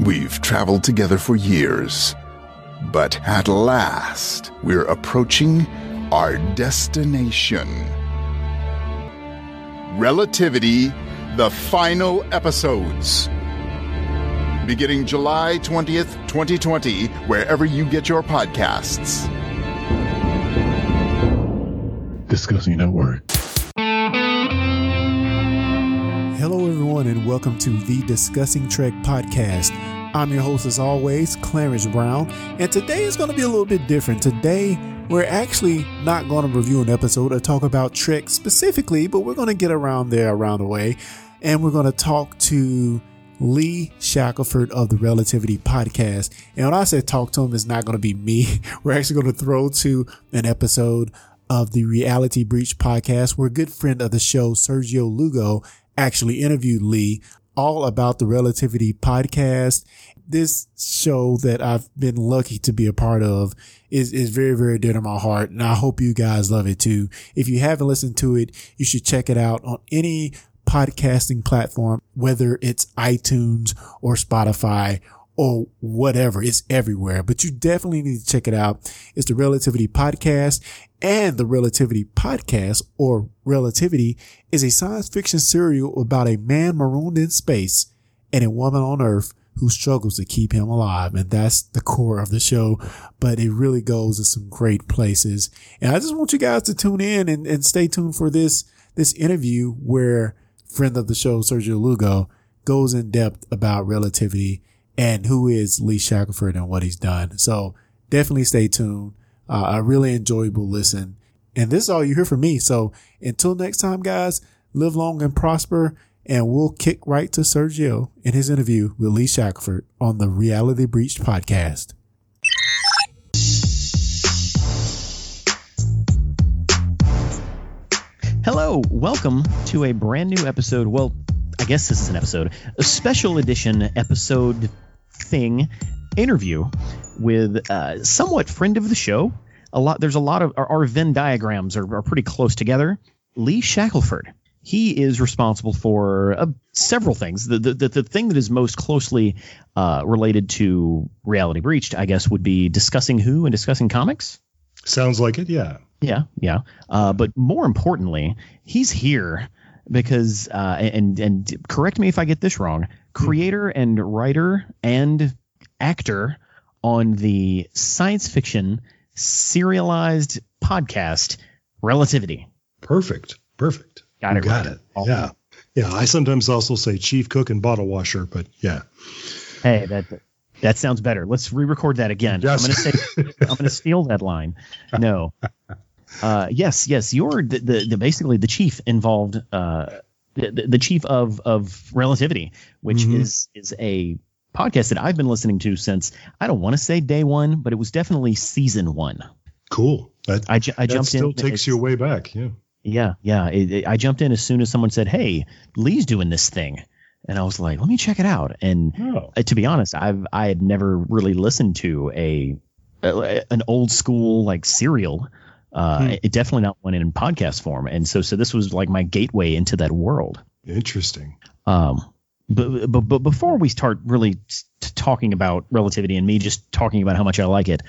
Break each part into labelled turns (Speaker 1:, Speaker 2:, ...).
Speaker 1: We've traveled together for years, but at last we're approaching our destination. Relativity, the final episodes. Beginning July 20th, 2020, wherever you get your podcasts.
Speaker 2: Discussing Network.
Speaker 3: Hello, everyone, and welcome to the Discussing Trek podcast. I'm your host, as always, Clarence Brown, and today is going to be a little bit different. Today, we're actually not going to review an episode or talk about Trek specifically, but we're going to get around there around the way, and we're going to talk to Lee Shackleford of the Relativity Podcast. And when I say talk to him, it's not going to be me. We're actually going to throw to an episode of the Reality Breached podcast, where a good friend of the show, Sergio Lugo, actually interviewed Lee all about the Relativity podcast. This show that I've been lucky to be a part of is, is very, very dear to my heart. And I hope you guys love it too. If you haven't listened to it, you should check it out on any podcasting platform, whether it's iTunes or Spotify or whatever. It's everywhere, but you definitely need to check it out. It's the Relativity Podcast and the Relativity Podcast or Relativity is a science fiction serial about a man marooned in space and a woman on earth who struggles to keep him alive. And that's the core of the show, but it really goes to some great places. And I just want you guys to tune in and, and stay tuned for this, this interview where friend of the show, Sergio Lugo goes in depth about relativity and who is Lee Shackleford and what he's done. So definitely stay tuned. Uh, a really enjoyable listen. And this is all you hear from me. So until next time, guys, live long and prosper. And we'll kick right to Sergio in his interview with Lee Shackleford on the Reality Breached podcast.
Speaker 4: Hello, welcome to a brand new episode. Well, I guess this is an episode, a special edition episode thing interview with uh, somewhat friend of the show. A lot. There's a lot of our, our Venn diagrams are, are pretty close together. Lee Shackleford. He is responsible for uh, several things. The, the the thing that is most closely uh, related to Reality Breached, I guess, would be discussing who and discussing comics.
Speaker 2: Sounds like it. Yeah.
Speaker 4: Yeah, yeah. Uh, but more importantly, he's here because uh, and and correct me if I get this wrong. Creator and writer and actor on the science fiction serialized podcast Relativity.
Speaker 2: Perfect. Perfect.
Speaker 4: Got it.
Speaker 2: Got
Speaker 4: right.
Speaker 2: it. Yeah. Yeah. I sometimes also say chief cook and bottle washer, but yeah.
Speaker 4: Hey, that that sounds better. Let's re-record that again.
Speaker 2: Yes.
Speaker 4: I'm gonna say I'm gonna steal that line. No. Uh, yes, yes, you're the, the, the basically the chief involved, uh, the, the chief of of Relativity, which
Speaker 2: Mhm.
Speaker 4: is is a podcast that I've been listening to since I don't want to say day one, but it was definitely season one.
Speaker 2: Cool. That,
Speaker 4: I, ju- I
Speaker 2: that
Speaker 4: jumped
Speaker 2: still
Speaker 4: in.
Speaker 2: takes
Speaker 4: it's-
Speaker 2: you way back. Yeah.
Speaker 4: Yeah, yeah. It, it- I jumped in as soon as someone said, "Hey, Lee's doing this thing," and I was like, "Let me check it out." And
Speaker 2: Oh.
Speaker 4: uh, to be honest, I've I had never really listened to a, a an old school like serial. Uh,
Speaker 2: Hmm.
Speaker 4: It definitely not one in podcast form, and so so this was like my gateway into that world.
Speaker 2: Interesting.
Speaker 4: Um, but, but but before we start really t- talking about relativity and me just talking about how much I like it,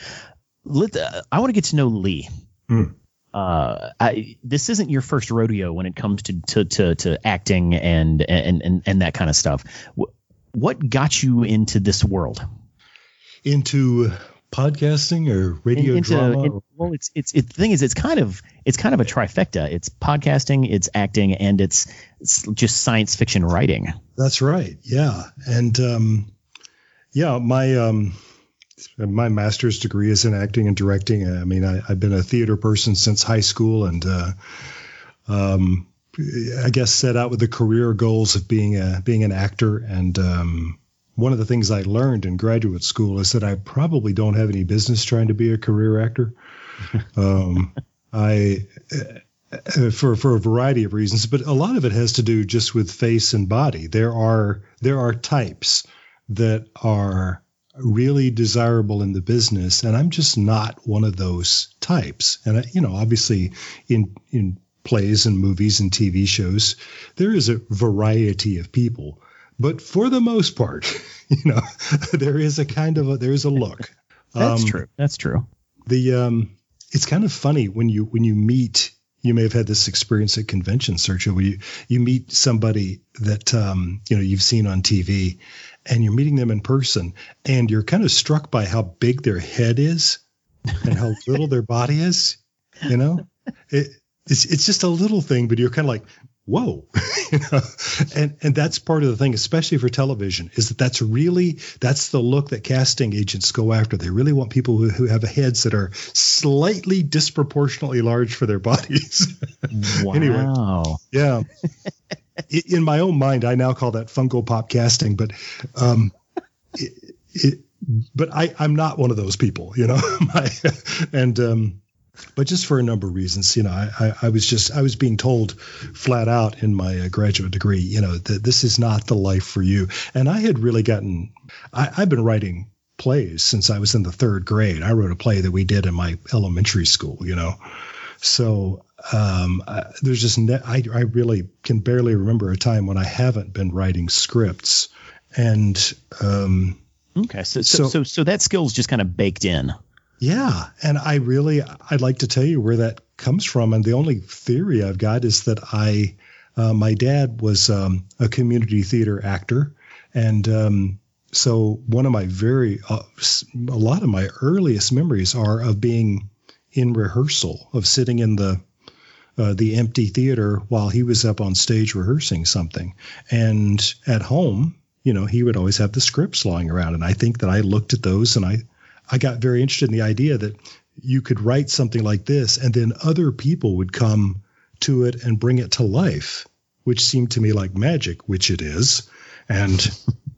Speaker 4: let uh, I want to get to know Lee.
Speaker 2: Hmm.
Speaker 4: Uh, I, this isn't your first rodeo when it comes to to to, to acting and, and and and that kind of stuff. What got you into this world?
Speaker 2: Into podcasting or radio
Speaker 4: into,
Speaker 2: drama?
Speaker 4: well, it's it's it, the thing is, it's kind of it's kind of a trifecta. It's podcasting, it's acting, and it's, it's just science fiction writing.
Speaker 2: That's right. Yeah. And um, yeah, my um, my master's degree is in acting and directing. I mean, I, I've been a theater person since high school, and uh, um, I guess set out with the career goals of being a being an actor. And um, one of the things I learned in graduate school is that I probably don't have any business trying to be a career actor. um, I uh, for for a variety of reasons, but a lot of it has to do just with face and body. There are there are types that are really desirable in the business, and I'm just not one of those types. And I, you know, obviously, in in plays and movies and TV shows, there is a variety of people, but for the most part, you know, there is a kind of a there's a look.
Speaker 4: That's
Speaker 2: Um,
Speaker 4: true. That's true.
Speaker 2: The um, it's kind of funny when you when you meet. You may have had this experience at convention, Sergio, where you you meet somebody that um, you know you've seen on TV, and you're meeting them in person, and you're kind of struck by how big their head is, and how little their body is. You know, it, it's it's just a little thing, but you're kind of like, whoa, you know, and and that's part of the thing, especially for television, is that that's really that's the look that casting agents go after. They really want people who, who have heads that are slightly disproportionately large for their bodies. Anyway.
Speaker 4: Wow.
Speaker 2: yeah. In my own mind, I now call that Funko Pop casting, but um, it, it, but I, I'm not one of those people, you know. My, and um, but just for a number of reasons, you know, I, I, I was just I was being told flat out in my uh, graduate degree, you know, that this is not the life for you. And I had really gotten, I, I've been writing plays since I was in the third grade. I wrote a play that we did in my elementary school, you know. So um, uh, there's just ne- I, I really can barely remember a time when I haven't been writing scripts, and um,
Speaker 4: Okay. So so,
Speaker 2: So-
Speaker 4: so so that skill's just kind of baked in.
Speaker 2: Yeah, and I really I'd like to tell you where that comes from, and the only theory I've got is that I uh, my dad was um, a community theater actor, and um, so one of my very uh, a lot of my earliest memories are of being in rehearsal, of sitting in the uh, the empty theater while he was up on stage rehearsing something, and at home, you know, he would always have the scripts lying around, and I think that I looked at those and I I got very interested in the idea that you could write something like this and then other people would come to it and bring it to life, which seemed to me like magic, which it is. And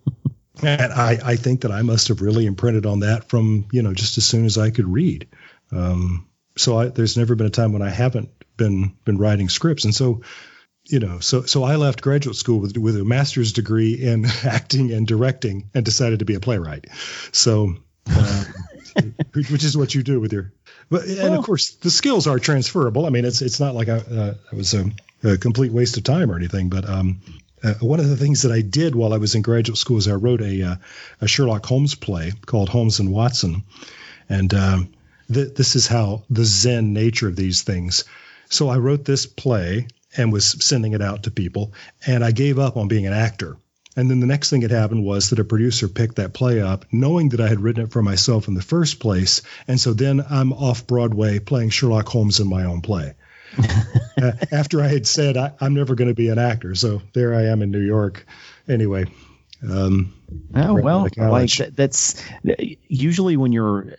Speaker 2: and I, I think that I must have really imprinted on that from, you know, just as soon as I could read. Um, so I, there's never been a time when I haven't been been writing scripts. And so you know, so so I left graduate school with with a master's degree in acting and directing, and decided to be a playwright. So, uh, which is what you do with your, but and
Speaker 4: Well-
Speaker 2: of course the skills are transferable. I mean, it's it's not like I, uh, it was a, a complete waste of time or anything. But um, uh, one of the things that I did while I was in graduate school is I wrote a uh, a Sherlock Holmes play called Holmes and Watson, and um, th- this is how the Zen nature of these things. So I wrote this play and was sending it out to people, and I gave up on being an actor. And then the next thing that happened was that a producer picked that play up, knowing that I had written it for myself in the first place. And so then I'm off Broadway playing Sherlock Holmes in my own play. Uh, after I had said I, I'm never going to be an actor, so there I am in New York. Anyway, um,
Speaker 4: Oh well,
Speaker 2: out of college.
Speaker 4: like that, that's usually when you're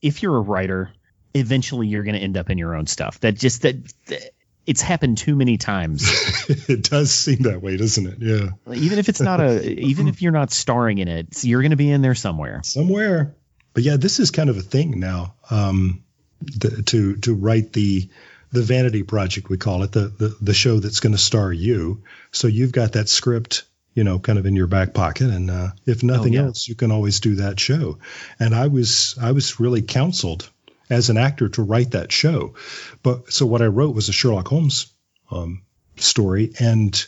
Speaker 4: if you're a writer, eventually you're going to end up in your own stuff. That just that, that- it's happened too many times.
Speaker 2: it does seem that way, doesn't it? Yeah,
Speaker 4: even if it's not a even if you're not starring in it, you're going to be in there somewhere.
Speaker 2: somewhere. But yeah, this is kind of a thing now. Um, the, to to write the the vanity project we call it the the, the show that's going to star you. So you've got that script, you know, kind of in your back pocket, and uh, if nothing
Speaker 4: yeah.
Speaker 2: else, you can always do that show. And I was I was really counseled as an actor to write that show. But so what I wrote was a Sherlock Holmes um, story, and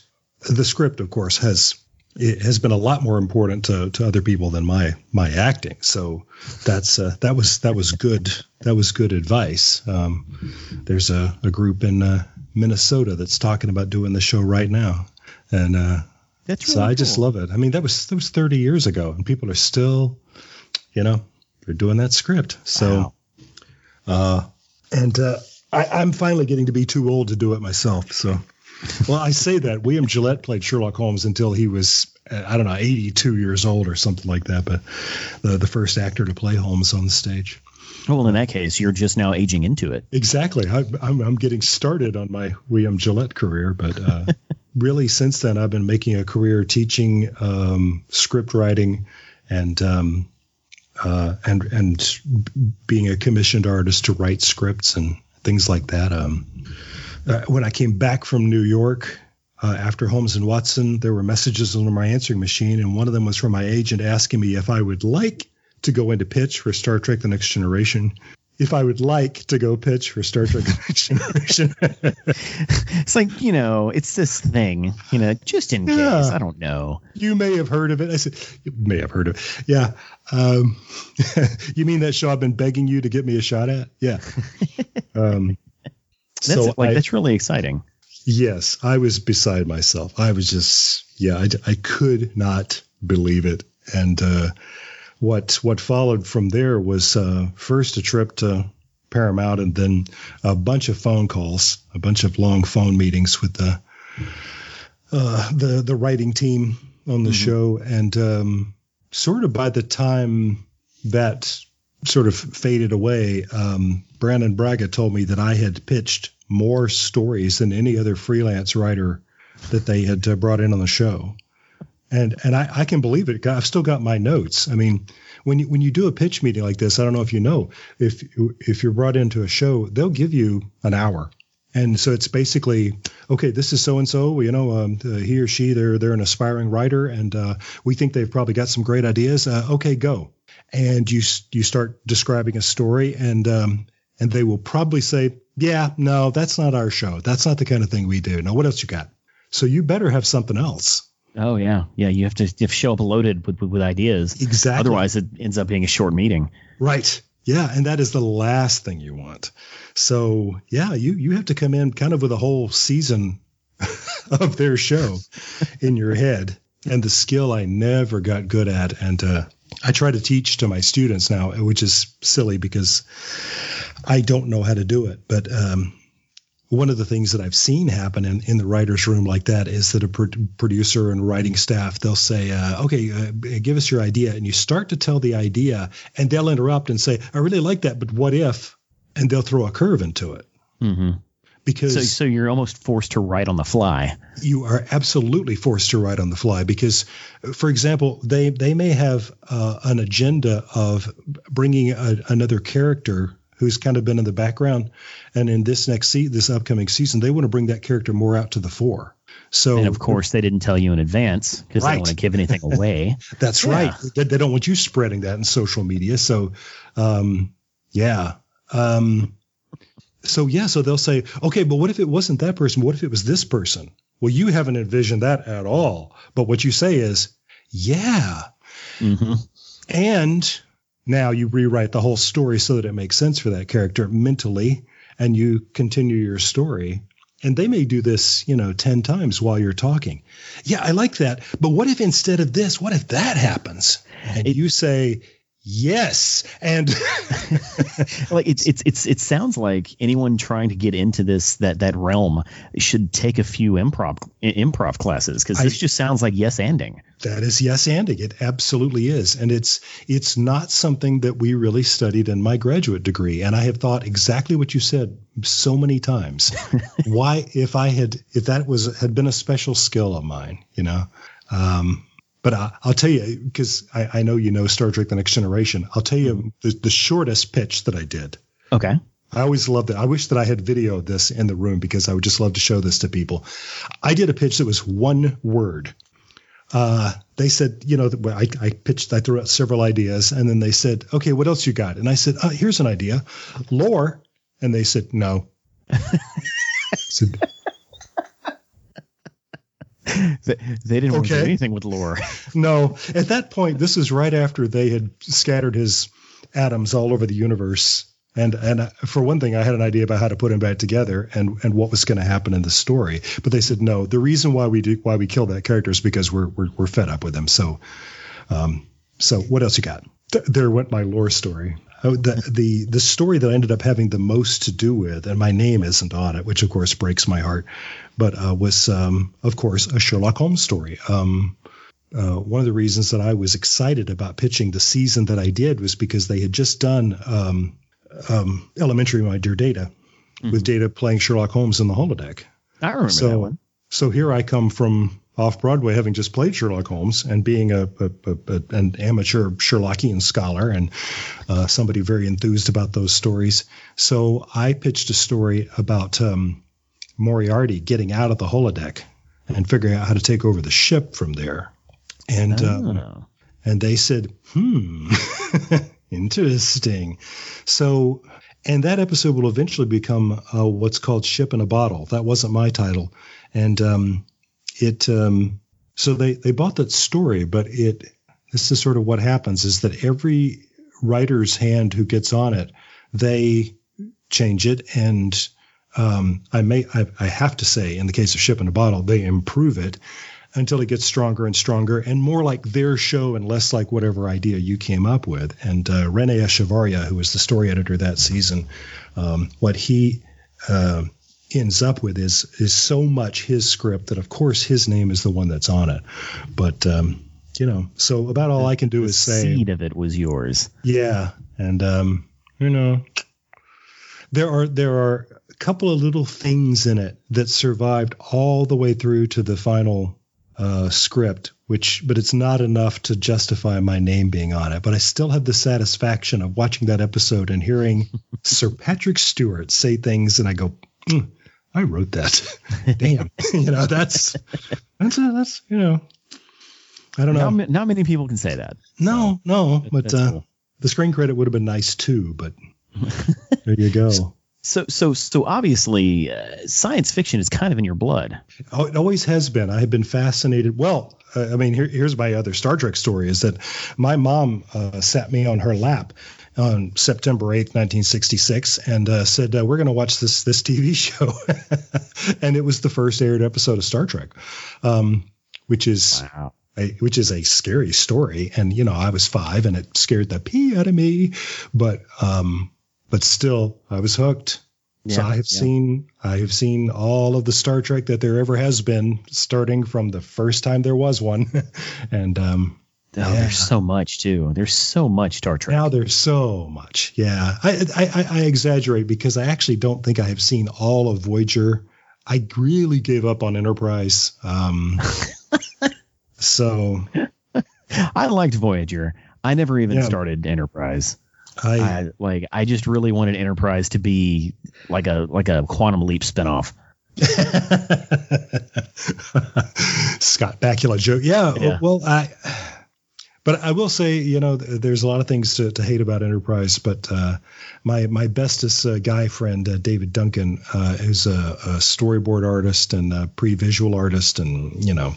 Speaker 2: the script, of course, has it has been a lot more important to, to other people than my my acting. So that's uh, that was that was good that was good advice. Um, there's a, a group in uh, Minnesota that's talking about doing the show right now, and uh,
Speaker 4: That's
Speaker 2: so
Speaker 4: really
Speaker 2: I just love it. I mean, that was that was 30 years ago, and people are still, you know, they're doing that script. So.
Speaker 4: Wow.
Speaker 2: Uh, and uh, I, I'm finally getting to be too old to do it myself. So, well, I say that William Gillette played Sherlock Holmes until he was, I don't know, 82 years old or something like that. But the the first actor to play Holmes on the stage.
Speaker 4: Well, in that case, you're just now aging into it.
Speaker 2: Exactly. I, I'm I'm getting started on my William Gillette career, but uh, really since then I've been making a career teaching um, script writing and. Um, uh, and and being a commissioned artist to write scripts and things like that. Um, uh, when I came back from New York uh, after Holmes and Watson, there were messages on my answering machine, and one of them was from my agent asking me if I would like to go into pitch for Star Trek: The Next Generation. If I would like to go pitch for Star Trek: Generation.
Speaker 4: it's like you know, it's this thing, you know, just in
Speaker 2: Yeah.
Speaker 4: case. I don't know.
Speaker 2: you may have heard of it. I said, you may have heard of it. Yeah. Um, you mean that show I've been begging you to get me a shot at? Yeah. Um,
Speaker 4: That's
Speaker 2: so
Speaker 4: like
Speaker 2: I-
Speaker 4: that's really exciting.
Speaker 2: Yes, I was beside myself. I was just, yeah, I, I could not believe it. And uh, what what followed from there was uh, first a trip to Paramount, and then a bunch of phone calls, a bunch of long phone meetings with the uh, the the writing team on the show, and um, sort of by the time that sort of faded away, um, Brannon Braga told me that I had pitched more stories than any other freelance writer that they had uh, brought in on the show. And and I, I can believe it. I've still got my notes. I mean, when you, when you do a pitch meeting like this, I don't know if you know, if if you're brought into a show, they'll give you an hour. And so it's basically okay. This is so and so. You know, um, uh, he or she they're they're an aspiring writer, and uh, we think they've probably got some great ideas. Uh, okay, go. And you you start describing a story, and um, and they will probably say, yeah, no, that's not our show. That's not the kind of thing we do. Now, what else you got? So you better have something else.
Speaker 4: Oh yeah, yeah. You have to, you have to show up loaded with, with with ideas.
Speaker 2: Exactly.
Speaker 4: Otherwise, it ends up being a short meeting.
Speaker 2: Right. Yeah, and that is the last thing you want. So yeah, you you have to come in kind of with a whole season of their show in your head, and the skill I never got good at, and uh, I try to teach to my students now, which is silly because I don't know how to do it. But um, one of the things that I've seen happen in, in the writer's room like that is that a pro- producer and writing staff they'll say, uh, "Okay, uh, give us your idea," and you start to tell the idea, and they'll interrupt and say, "I really like that, but what if?" And they'll throw a curve into it
Speaker 4: hmm
Speaker 2: because
Speaker 4: So so you're almost forced to write on the fly.
Speaker 2: you are absolutely forced to write on the fly because for example they they may have uh, an agenda of bringing a, another character who's kind of been in the background. And in this next se- this upcoming season they want to bring that character more out to the fore. So
Speaker 4: And of course, they didn't tell you in advance because they don't want to give anything away.
Speaker 2: that's
Speaker 4: Yeah.
Speaker 2: right. They, they don't want you spreading that in social media. So um, yeah. Um, so yeah so they'll say okay but what if it wasn't that person? What if it was this person? Well you haven't envisioned that at all. But what you say is yeah.
Speaker 4: Hmm
Speaker 2: and now you rewrite the whole story so that it makes sense for that character mentally and you continue your story. And they may do this you know 10 times while you're talking. Yeah i like that. But what if instead of this what if that happens? And
Speaker 4: It-
Speaker 2: you say yes and
Speaker 4: like it's it's it's it sounds like anyone trying to get into this that that realm should take a few improv improv classes because this
Speaker 2: I-
Speaker 4: just sounds like yes anding.
Speaker 2: That is yes anding. It absolutely is. And it's it's not something that we really studied in my graduate degree. And I have thought exactly what you said so many times. Why if I had if that was had been a special skill of mine, you know. Um but I, I'll tell you, because I, I know you know Star Trek: The Next Generation. I'll tell you the, the shortest pitch that I did.
Speaker 4: Okay.
Speaker 2: I always loved it. I wish that I had video of this in the room because I would just love to show this to people. I did a pitch that was one word. Uh, they said, you know, I, I pitched, I threw out several ideas, and then they said, okay, what else you got? And I said, uh, here's an idea, lore. And they said, no. I said,
Speaker 4: They, they didn't want to do anything with lore.
Speaker 2: no. At that point, this is right after they had scattered his atoms all over the universe. And and for one thing, I had an idea about how to put him back together and and what was going to happen in the story. But they said no. The reason why we do why we kill that character is because we're we're, we're fed up with him. So, um, so what else you got? Th- there went my lore story. Oh, the the the story that I ended up having the most to do with, and my name isn't on it, which of course breaks my heart, but uh, was um, of course a Sherlock Holmes story. Um, uh, one of the reasons that I was excited about pitching the season that I did was because they had just done um, um, Elementary, My Dear Data, with Data playing Sherlock Holmes in the holodeck.
Speaker 4: I remember
Speaker 2: So-
Speaker 4: that one.
Speaker 2: So here I come from off Broadway, having just played Sherlock Holmes and being a, a, a, an amateur Sherlockian scholar and uh, somebody very enthused about those stories. So I pitched a story about um, Moriarty getting out of the holodeck and figuring out how to take over the ship from there. And um,
Speaker 4: Oh.
Speaker 2: and they said, hmm, interesting. So and that episode will eventually become uh, what's called "Ship in a Bottle." That wasn't my title, and um, it. Um, so they they bought that story, but it. This is sort of what happens: is that every writer's hand who gets on it, they change it, and um, I may I, I have to say, in the case of "Ship in a Bottle," they improve it until it gets stronger and stronger and more like their show and less like whatever idea you came up with. And uh, Rene Echevarria, who was the story editor that season, um, what he uh, ends up with is is so much his script that of course his name is the one that's on it. But um, you know, so about all
Speaker 4: The-
Speaker 2: I can do is say,
Speaker 4: seed of it was yours.
Speaker 2: yeah, and um, you know, there are there are a couple of little things in it that survived all the way through to the final uh, script, which but it's not enough to justify my name being on it. But I still have the satisfaction of watching that episode and hearing Sir Patrick Stewart say things, and I go, "Mm, I wrote that. Damn, you know that's that's a, that's you know. I don't know.
Speaker 4: Not, ma- not many people can say that.
Speaker 2: No, no, but uh,
Speaker 4: cool.
Speaker 2: the screen credit would have been nice too. But there you go.
Speaker 4: So so so obviously, uh, science fiction is kind of in your blood.
Speaker 2: Oh, it always has been. I have been fascinated. Well, uh, I mean, here, here's my other Star Trek story: is that my mom uh, sat me on her lap on September 8th, 1966, and uh, said, uh, "We're going to watch this this TV show," and it was the first aired episode of Star Trek, um, which is
Speaker 4: Wow.
Speaker 2: a, which is a scary story. And you know, I was five, and it scared the pee out of me. But um, but still, I was hooked. so I have
Speaker 4: yeah.
Speaker 2: seen I have seen all of the Star Trek that there ever has been, starting from the first time there was one, and um,
Speaker 4: Oh,
Speaker 2: Yeah.
Speaker 4: there's so much too. There's so much Star Trek.
Speaker 2: now there's so much. Yeah, I, I I I exaggerate because I actually don't think I have seen all of Voyager. I really gave up on Enterprise. Um, so
Speaker 4: I liked Voyager. I never even
Speaker 2: Yeah.
Speaker 4: started Enterprise.
Speaker 2: I
Speaker 4: I like. I just really wanted Enterprise to be like a like a Quantum Leap spinoff.
Speaker 2: Scott Bakula joke. Yeah,
Speaker 4: Yeah.
Speaker 2: Well, I. But I will say, you know, there's a lot of things to, to hate about Enterprise. But uh, my my bestest uh, guy friend, uh, David Duncan, uh, who's a, a storyboard artist and a pre-visual artist, and you know,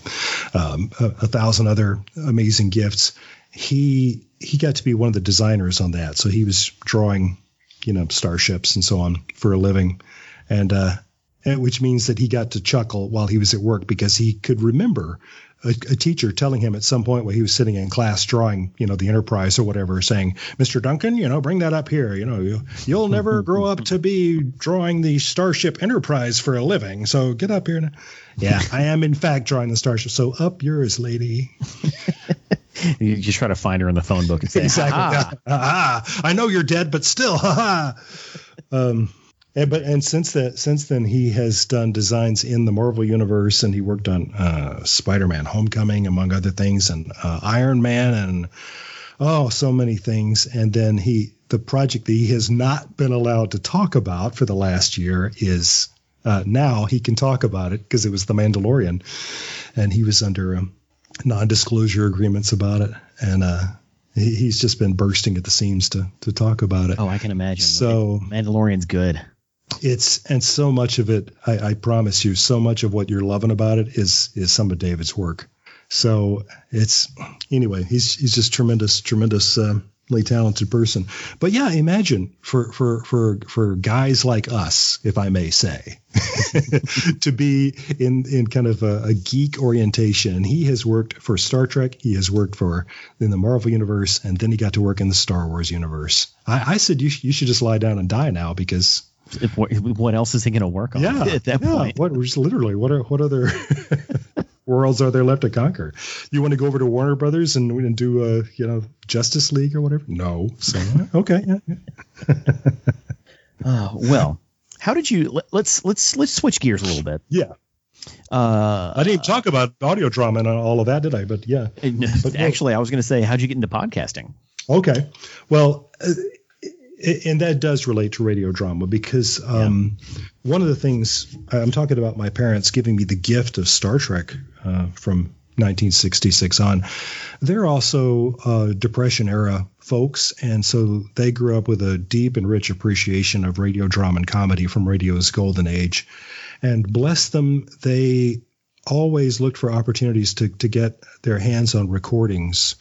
Speaker 2: um, a, a thousand other amazing gifts. He he got to be one of the designers on that. So he was drawing, you know, starships and so on for a living, and uh, which means that he got to chuckle while he was at work because he could remember a, a teacher telling him at some point when he was sitting in class drawing, you know, the Enterprise or whatever, saying, "Mr. Duncan, you know, bring that up here. You know, you, you'll never grow up to be drawing the Starship Enterprise for a living. So get up here." Yeah, I am in fact drawing the Starship. So up yours, lady.
Speaker 4: You just try to find her in the phone book and say,
Speaker 2: exactly.
Speaker 4: "Ha-ha."
Speaker 2: Ah, I know you're dead, but still, haha. um, and, but and since that since then he has done designs in the Marvel universe, and he worked on uh, Spider-Man: Homecoming, among other things, and uh, Iron Man, and oh, so many things. And then he the project that he has not been allowed to talk about for the last year is. Uh, now he can talk about it because it was the Mandalorian, and he was under um, non-disclosure agreements about it, and uh, he, he's just been bursting at the seams to to talk about it.
Speaker 4: Oh, I can imagine.
Speaker 2: So-
Speaker 4: Mandalorian's good.
Speaker 2: It's and so much of it, I, I promise you, so much of what you're loving about it is is some of David's work. So it's anyway, he's he's just tremendous, tremendously um, talented person. But yeah, imagine for for for for guys like us, if I may say, to be in in kind of a, a geek orientation. He has worked for Star Trek. He has worked for in the Marvel universe, and then he got to work in the Star Wars universe. I, I said you sh- you should just lie down and die now because
Speaker 4: If, what, else is he going to work on
Speaker 2: yeah,
Speaker 4: at that
Speaker 2: yeah.
Speaker 4: point?
Speaker 2: What just literally what are what other worlds are there left to conquer? You want to go over to Warner Brothers and, and do a you know Justice League or whatever? No. So okay. yeah, yeah.
Speaker 4: Oh, well, how did you? Let, let's let's let's switch gears a little bit.
Speaker 2: Yeah.
Speaker 4: Uh,
Speaker 2: I didn't even talk about audio drama and all of that, did I? But yeah. But-
Speaker 4: actually, I was going to say, how'd you get into podcasting?
Speaker 2: Okay. Well, uh, and that does relate to radio drama because um, one of the things I'm talking about my parents giving me the gift of Star Trek uh, from 1966 on. They're also uh, Depression era folks, and so they grew up with a deep and rich appreciation of radio drama and comedy from radio's golden age. And bless them, they always looked for opportunities to, to get their hands on recordings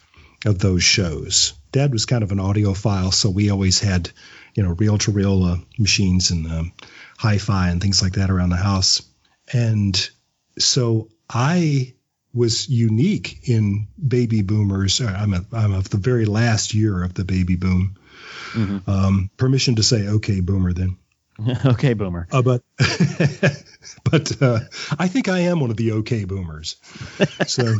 Speaker 2: of those shows. Dad was kind of an audiophile, so we always had, you know, reel to reel machines and um, hi fi and things like that around the house. And so I was unique in baby boomers. Uh, I'm, a, I'm of the very last year of the baby boom. Mm-hmm. Um, permission to say okay, boomer then.
Speaker 4: okay, boomer.
Speaker 2: Uh, but but uh, I think I am one of the okay boomers. So,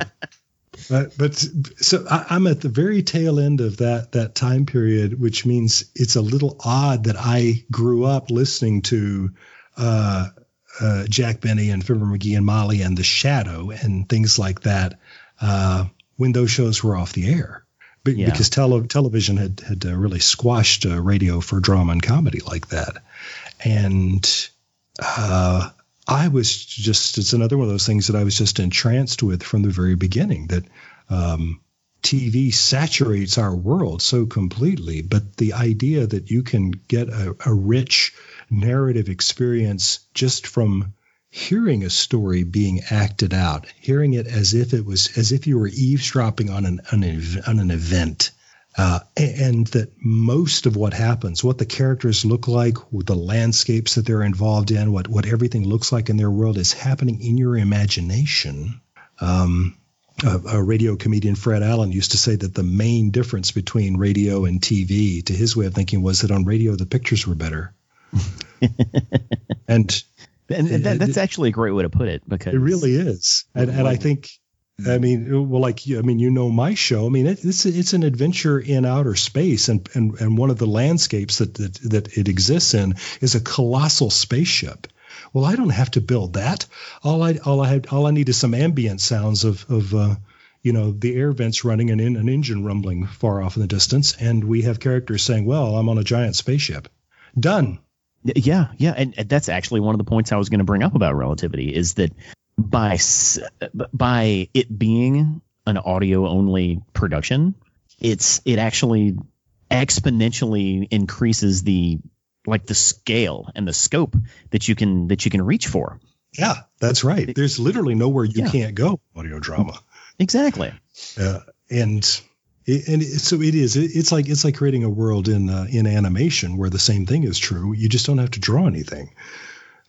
Speaker 2: but but so I, am at the very tail end of that that time period, which means it's a little odd that I grew up listening to uh, uh, Jack Benny and Fibber McGee and Molly and The Shadow and things like that uh, when those shows were off the air. Be- yeah. Because tele- television had, had uh, really squashed uh, radio for drama and comedy like that. And uh, I was just, it's another one of those things that I was just entranced with from the very beginning that um, TV saturates our world so completely. But the idea that you can get a, a rich, narrative experience just from hearing a story being acted out, hearing it as if it was as if you were eavesdropping on an on an, on an event. Uh, and that most of what happens, what the characters look like, the landscapes that they're involved in, what what everything looks like in their world is happening in your imagination. Um, a, a, radio comedian, Fred Allen, used to say that the main difference between radio and TV, to his way of thinking, was that on radio the pictures were better.
Speaker 4: and and that, that's actually a great way to put it because
Speaker 2: it really is. And, and I think, I mean, well, like, I mean, you know, my show, I mean, it, it's, it's an adventure in outer space. And, and, and one of the landscapes that, that, that it exists in is a colossal spaceship. Well, I don't have to build that. All I, all I had, all I need is some ambient sounds of, of, uh, you know, the air vents running and in an engine rumbling far off in the distance. And we have characters saying, well, I'm on a giant spaceship. Done.
Speaker 4: Yeah, yeah, and, and that's actually one of the points I was going to bring up about relativity is that by by it being an audio only production, it's it actually exponentially increases the like the scale and the scope that you can that you can reach for.
Speaker 2: Yeah, that's right. There's literally nowhere you yeah. can't go audio drama.
Speaker 4: Exactly.
Speaker 2: Uh, and and so it is. It's like it's like creating a world in uh, in animation where the same thing is true. You just don't have to draw anything.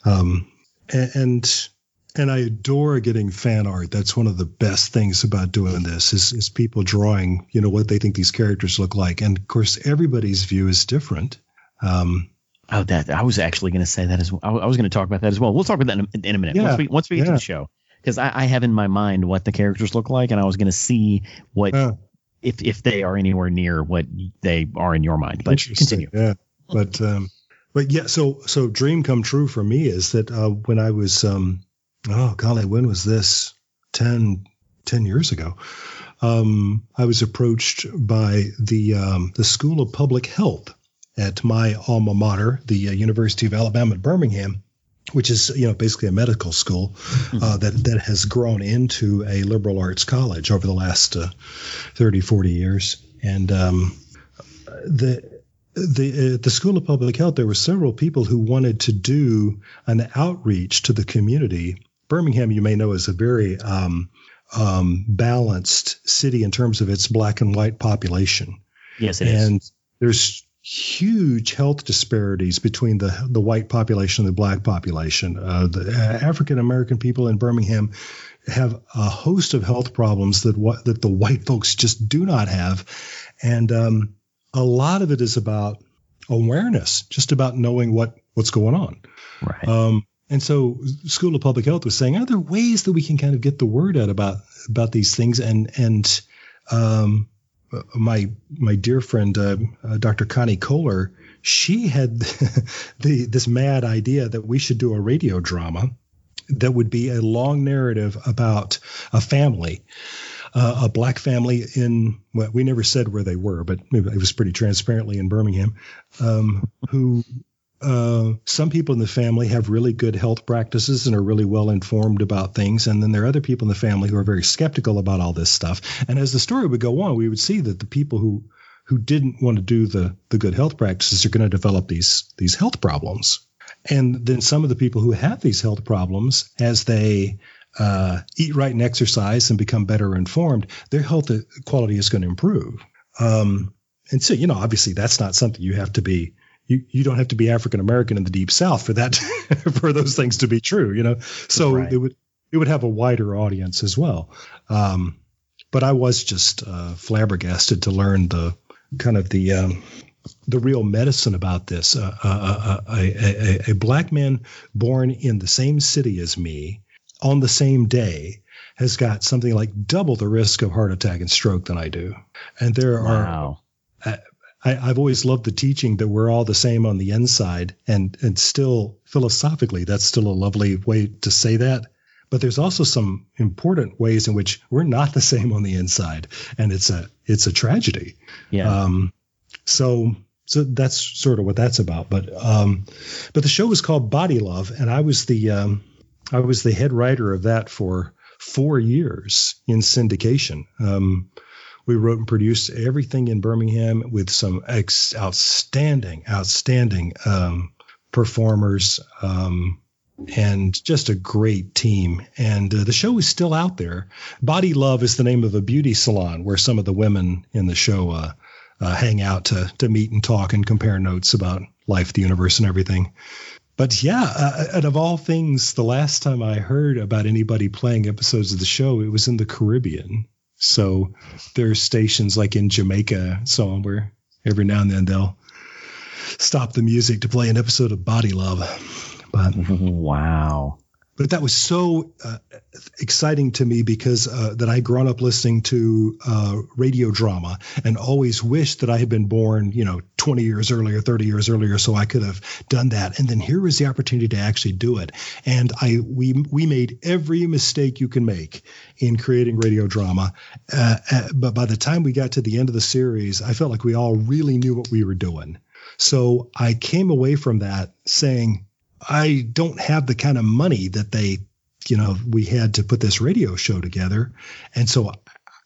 Speaker 2: Um, and and I adore getting fan art. That's one of the best things about doing this is, is people drawing, you know, what they think these characters look like. And of course, everybody's view is different. Um,
Speaker 4: oh, that I was actually going to say that as well. I was going to talk about that as well. We'll talk about that in, in a minute. Yeah, once we once we get yeah. to the show, because I, I, have in my mind what the characters look like, and I was going to see what if if they are anywhere near what they are in your mind. But continue.
Speaker 2: Yeah, but um, but yeah. So so dream come true for me is that uh, when I was um, oh golly, when was this? 10, 10 years ago. Um, I was approached by the um, the School of Public Health at my alma mater, the uh, University of Alabama at Birmingham, which is you know basically a medical school mm-hmm. uh, that that has grown into a liberal arts college over the last uh, 30 40 years and um, the the uh, the School of Public Health there were several people who wanted to do an outreach to the community Birmingham you may know is a very um, um, balanced city in terms of its black and white population
Speaker 4: yes it
Speaker 2: and is. there's huge health disparities between the the white population and the black population. Uh, the African American people in Birmingham have a host of health problems that what that the white folks just do not have, and um, a lot of it is about awareness, just about knowing what what's going on.
Speaker 4: Right.
Speaker 2: Um, and so, School of Public Health was saying, are there ways that we can kind of get the word out about about these things and and um, my my dear friend uh, uh, Dr. Connie Kohler, she had the this mad idea that we should do a radio drama that would be a long narrative about a family, uh, a black family in well, we never said where they were, but it was pretty transparently in Birmingham, um, who uh, some people in the family have really good health practices and are really well informed about things. And then there are other people in the family who are very skeptical about all this stuff. And as the story would go on, we would see that the people who who didn't want to do the the good health practices are going to develop these these health problems. And then some of the people who have these health problems, as they uh, eat right and exercise and become better informed, their health quality is going to improve. Um, and so, you know, obviously that's not something you have to be. You, you don't have to be African American in the deep South for that for those things to be true, you know. So right. it would it would have a wider audience as well. Um, but I was just uh, flabbergasted to learn the kind of the um, the real medicine about this. Uh, uh, uh, uh a, a, a, black man born in the same city as me on the same day has got something like double the risk of heart attack and stroke than I do. And there wow. are. I, have always loved the teaching that we're all the same on the inside, and and still philosophically, that's still a lovely way to say that. But there's also some important ways in which we're not the same on the inside, and it's a it's a tragedy.
Speaker 4: Yeah. Um,
Speaker 2: so so that's sort of what that's about. But um, but the show was called Body Love, and I was the um, I was the head writer of that for four years in syndication. Um, we wrote and produced everything in Birmingham with some ex- outstanding, outstanding um, performers um, and just a great team. And uh, the show is still out there. Body Love is the name of a beauty salon where some of the women in the show uh, uh, hang out to to meet and talk and compare notes about life, the universe, and everything. But yeah, uh, and of all things, the last time I heard about anybody playing episodes of the show, it was in the Caribbean. So there are stations like in Jamaica, so on, where every now and then they'll stop the music to play an episode of Body Love. But
Speaker 4: wow
Speaker 2: but that was so uh, exciting to me because uh, that I had grown up listening to uh, radio drama and always wished that I had been born, you know, 20 years earlier, 30 years earlier, so I could have done that. And then here was the opportunity to actually do it. And I we we made every mistake you can make in creating radio drama. Uh, uh, but by the time we got to the end of the series, I felt like we all really knew what we were doing. So I came away from that saying I don't have the kind of money that they, you know, we had to put this radio show together. And so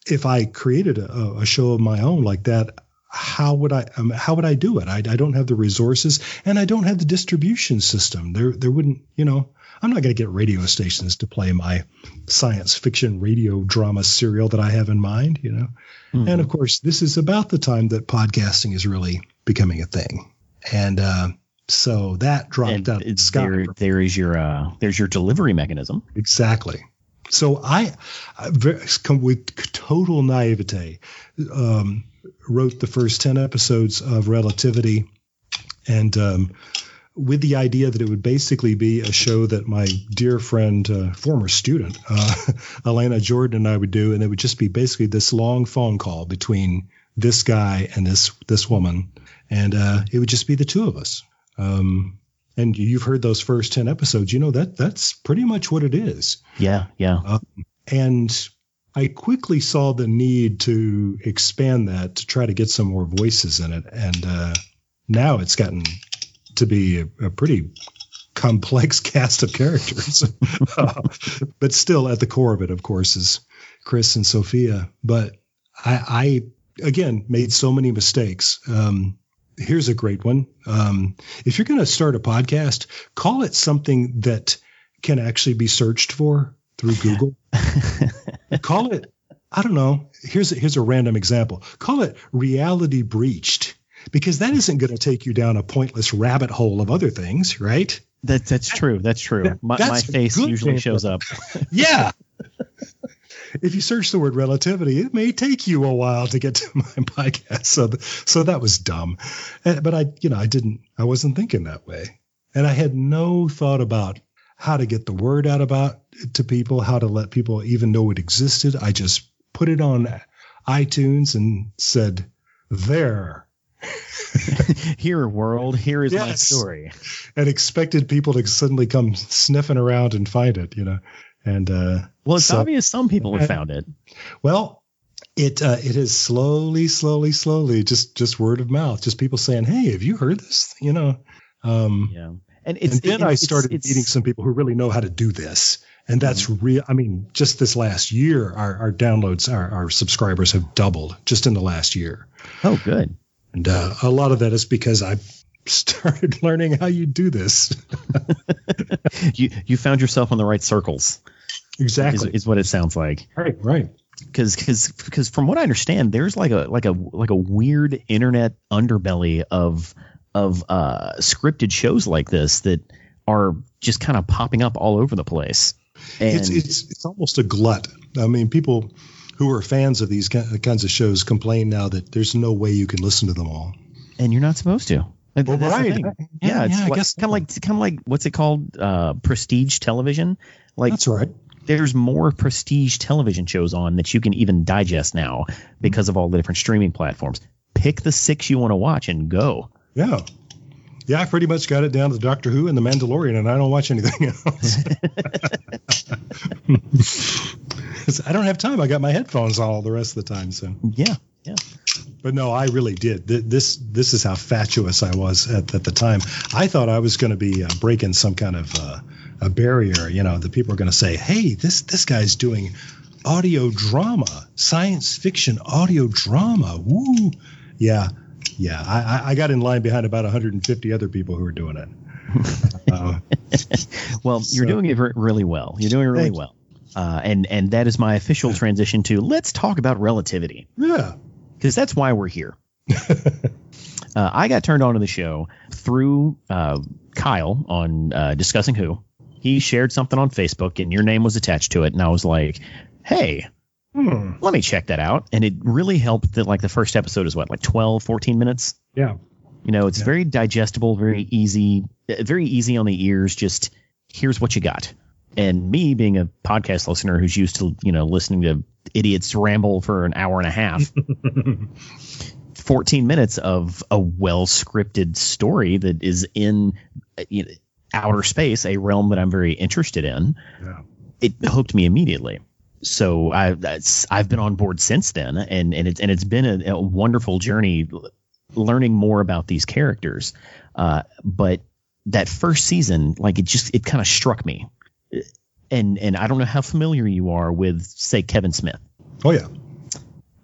Speaker 2: if I created a, a show of my own like that, how would I um, how would I do it? I, I don't have the resources and I don't have the distribution system. There there wouldn't you know I'm not going to get radio stations to play my science fiction radio drama serial that I have in mind. You know, mm-hmm. and of course this is about the time that podcasting is really becoming a thing. And uh, so that dropped and out.
Speaker 4: It's there, there is your uh, there's your delivery mechanism.
Speaker 2: Exactly. So I, I with total naivete, um, wrote the first ten episodes of Relativity, and um, with the idea that it would basically be a show that my dear friend, uh, former student, uh, Elena Jordan, and I would do, and it would just be basically this long phone call between this guy and this this woman, and uh, it would just be the two of us. Um, and you've heard those first 10 episodes, you know, that that's pretty much what it is.
Speaker 4: Yeah. Yeah.
Speaker 2: Um, and I quickly saw the need to expand that to try to get some more voices in it. And uh, now it's gotten to be a, a pretty complex cast of characters. uh, but still, at the core of it, of course, is Chris and Sophia. But I, I again, made so many mistakes. Um, here's a great one. Um, if you're going to start a podcast, call it something that can actually be searched for through Google. call it, I don't know. Here's a, here's a random example. Call it reality breached because that isn't going to take you down a pointless rabbit hole of other things, right?
Speaker 4: That, that's true. That's true. That, my, my face usually shows up.
Speaker 2: yeah if you search the word relativity, it may take you a while to get to my podcast. So, so that was dumb. Eh, but I, you know, I didn't, I wasn't thinking that way. And I had no thought about how to get the word out about to people, how to let people even know it existed. I just put it on iTunes and said, there.
Speaker 4: here, world, here is yes. my story.
Speaker 2: And expected people to suddenly come sniffing around and find it, you know. And uh,
Speaker 4: well, it's so, obvious some people have found it.
Speaker 2: Well, it uh, it is slowly, slowly, slowly, just just word of mouth, just people saying, "Hey, have you heard this?" You know. Um,
Speaker 4: yeah.
Speaker 2: And, and then it, I started it's, meeting some people who really know how to do this, And that's real. I mean, just this last year, our, our downloads, our, our subscribers have doubled just in the last year.
Speaker 4: Oh, good.
Speaker 2: And uh, a lot of that is because I started learning how you do this.
Speaker 4: you you found yourself in the right circles.
Speaker 2: Exactly,
Speaker 4: is, is what it sounds like.
Speaker 2: Right, right.
Speaker 4: Because because because from what I understand, there's like a like a like a weird internet underbelly of of uh, scripted shows like this that are just kind of popping up all over the place.
Speaker 2: And it's it's it's almost a glut. I mean, people who are fans of these kinds of shows complain now that there's no way you can listen to them all.
Speaker 4: And you're not supposed to.
Speaker 2: Well, right.
Speaker 4: Yeah, yeah, it's
Speaker 2: yeah,
Speaker 4: like,
Speaker 2: guess
Speaker 4: kind of like kind of like what's it called? Uh, prestige television. Like
Speaker 2: that's right.
Speaker 4: There's more prestige television shows on that you can even digest now because of all the different streaming platforms. Pick the six you want to watch and go.
Speaker 2: Yeah. Yeah, I pretty much got it down to Doctor Who and The Mandalorian, and I don't watch anything else. I don't have time. I got my headphones all the rest of the time. So
Speaker 4: yeah, yeah.
Speaker 2: But no, I really did. This this is how fatuous I was at, at the time. I thought I was going to be uh, breaking some kind of uh, a barrier. You know, the people are going to say, "Hey, this this guy's doing audio drama, science fiction audio drama." Woo! Yeah, yeah. I, I got in line behind about 150 other people who were doing it.
Speaker 4: uh, well, you're doing it really well. You're doing it really well. Uh, and and that is my official transition to let's talk about relativity.
Speaker 2: Yeah
Speaker 4: because that's why we're here. uh, I got turned on to the show through uh, Kyle on uh, Discussing Who. He shared something on Facebook and your name was attached to it. And I was like, hey, hmm. let me check that out. And it really helped that, like, the first episode is what, like 12, 14 minutes?
Speaker 2: Yeah.
Speaker 4: You know, it's yeah. very digestible, very easy, very easy on the ears. Just here's what you got. And me being a podcast listener who's used to, you know, listening to idiots ramble for an hour and a half. 14 minutes of a well scripted story that is in you know, outer space, a realm that I'm very interested in. Yeah. It hooked me immediately. So I, I've been on board since then, and and it's and it's been a, a wonderful journey, learning more about these characters. Uh, but that first season, like it just it kind of struck me and and I don't know how familiar you are with say Kevin Smith.
Speaker 2: Oh yeah.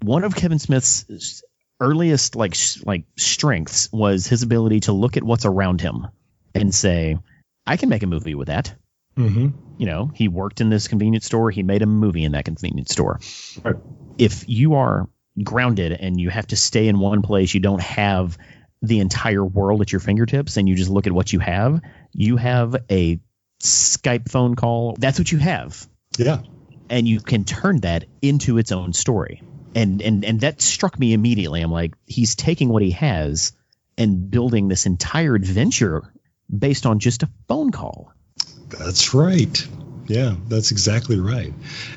Speaker 4: One of Kevin Smith's earliest like like strengths was his ability to look at what's around him and say, I can make a movie with that.
Speaker 2: Mm-hmm.
Speaker 4: You know, he worked in this convenience store. He made a movie in that convenience store.
Speaker 2: Right.
Speaker 4: If you are grounded and you have to stay in one place, you don't have the entire world at your fingertips, and you just look at what you have. You have a Skype phone call. That's what you have.
Speaker 2: Yeah.
Speaker 4: And you can turn that into its own story. And and and that struck me immediately. I'm like, he's taking what he has and building this entire adventure based on just a phone call.
Speaker 2: That's right. Yeah, that's exactly right.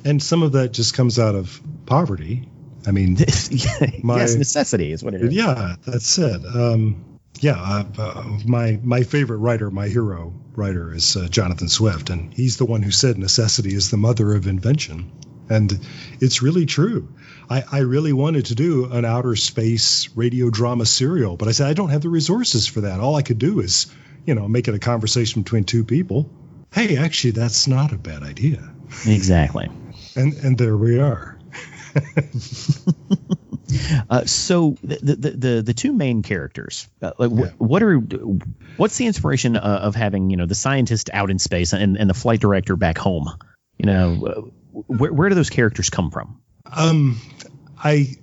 Speaker 2: And some of that just comes out of poverty. I mean,
Speaker 4: my, yes, necessity is what it is.
Speaker 2: Yeah, that's it. Um, yeah, uh, uh, my my favorite writer, my hero writer, is uh, Jonathan Swift, and he's the one who said necessity is the mother of invention, and it's really true. I, I really wanted to do an outer space radio drama serial, but I said I don't have the resources for that. All I could do is, you know, make it a conversation between two people. Hey, actually, that's not a bad idea.
Speaker 4: Exactly.
Speaker 2: and and there we are.
Speaker 4: Uh, so the, the, the the two main characters, uh, like yeah. what are what's the inspiration uh, of having you know the scientist out in space and, and the flight director back home? You know, uh, where where do those characters come from?
Speaker 2: Um, I,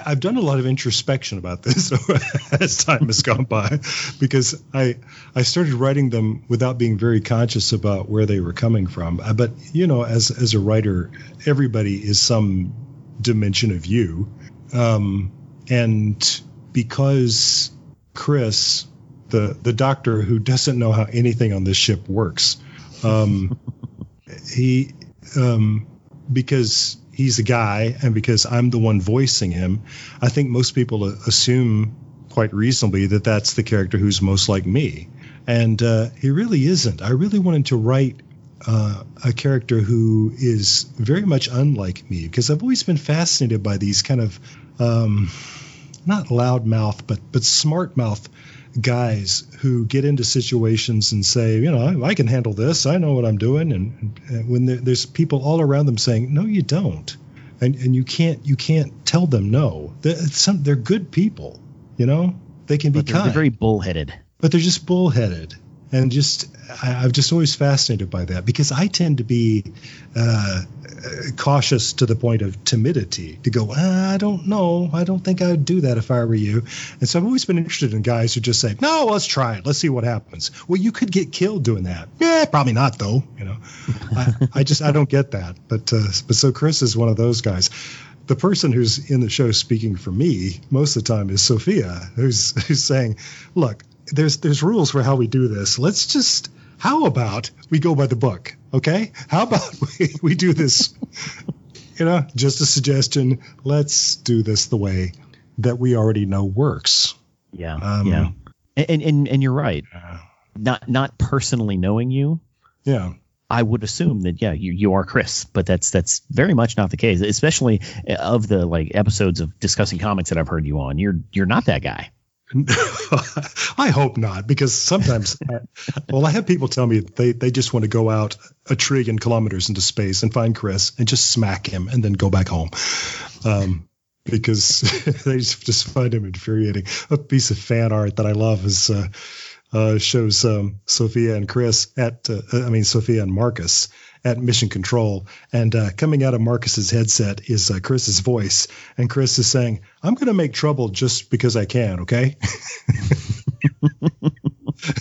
Speaker 2: I have done a lot of introspection about this as time has gone by, because I I started writing them without being very conscious about where they were coming from. Uh, but you know, as as a writer, everybody is some dimension of you. Um, and because Chris, the the doctor who doesn't know how anything on this ship works, um, he um, because he's a guy and because I'm the one voicing him, I think most people assume quite reasonably that that's the character who's most like me. And uh, he really isn't. I really wanted to write uh, a character who is very much unlike me because I've always been fascinated by these kind of um, not loudmouth, but but smart mouth guys who get into situations and say, you know, I can handle this. I know what I'm doing. And, and when there, there's people all around them saying, no, you don't, and and you can't you can't tell them no. They're, some, they're good people, you know. They can be
Speaker 4: But they're,
Speaker 2: kind,
Speaker 4: they're very bullheaded.
Speaker 2: but they're just bullheaded. And just, I, I'm just always fascinated by that because I tend to be uh, cautious to the point of timidity to go, ah, I don't know. I don't think I'd do that if I were you. And so I've always been interested in guys who just say, no, let's try it. Let's see what happens. Well, you could get killed doing that. Yeah, probably not though. You know, I, I just, I don't get that. But, uh, but so Chris is one of those guys. The person who's in the show speaking for me most of the time is Sophia, who's, who's saying, look, there's, there's rules for how we do this. Let's just, how about we go by the book? Okay. How about we, we do this you know, just a suggestion. Let's do this the way that we already know works.
Speaker 4: Yeah,
Speaker 2: Um,
Speaker 4: yeah. And, and and you're right. Not not personally knowing you,
Speaker 2: Yeah.
Speaker 4: I would assume that yeah, you, you are Chris, but that's that's very much not the case. Especially uh, of the like episodes of discussing comics that I've heard you on. You're you're not that guy.
Speaker 2: I hope not, because sometimes, well, I have people tell me they, they just want to go out a trillion kilometers into space and find Chris and just smack him and then go back home. Um, because they just, just find him infuriating. A piece of fan art that I love is uh, uh, shows um, Sophia and Chris at, uh, I mean, Sophia and Marcus at Mission Control. And uh, coming out of Marcus's headset is uh, Chris's voice. And Chris is saying, I'm going to make trouble just because I can, okay?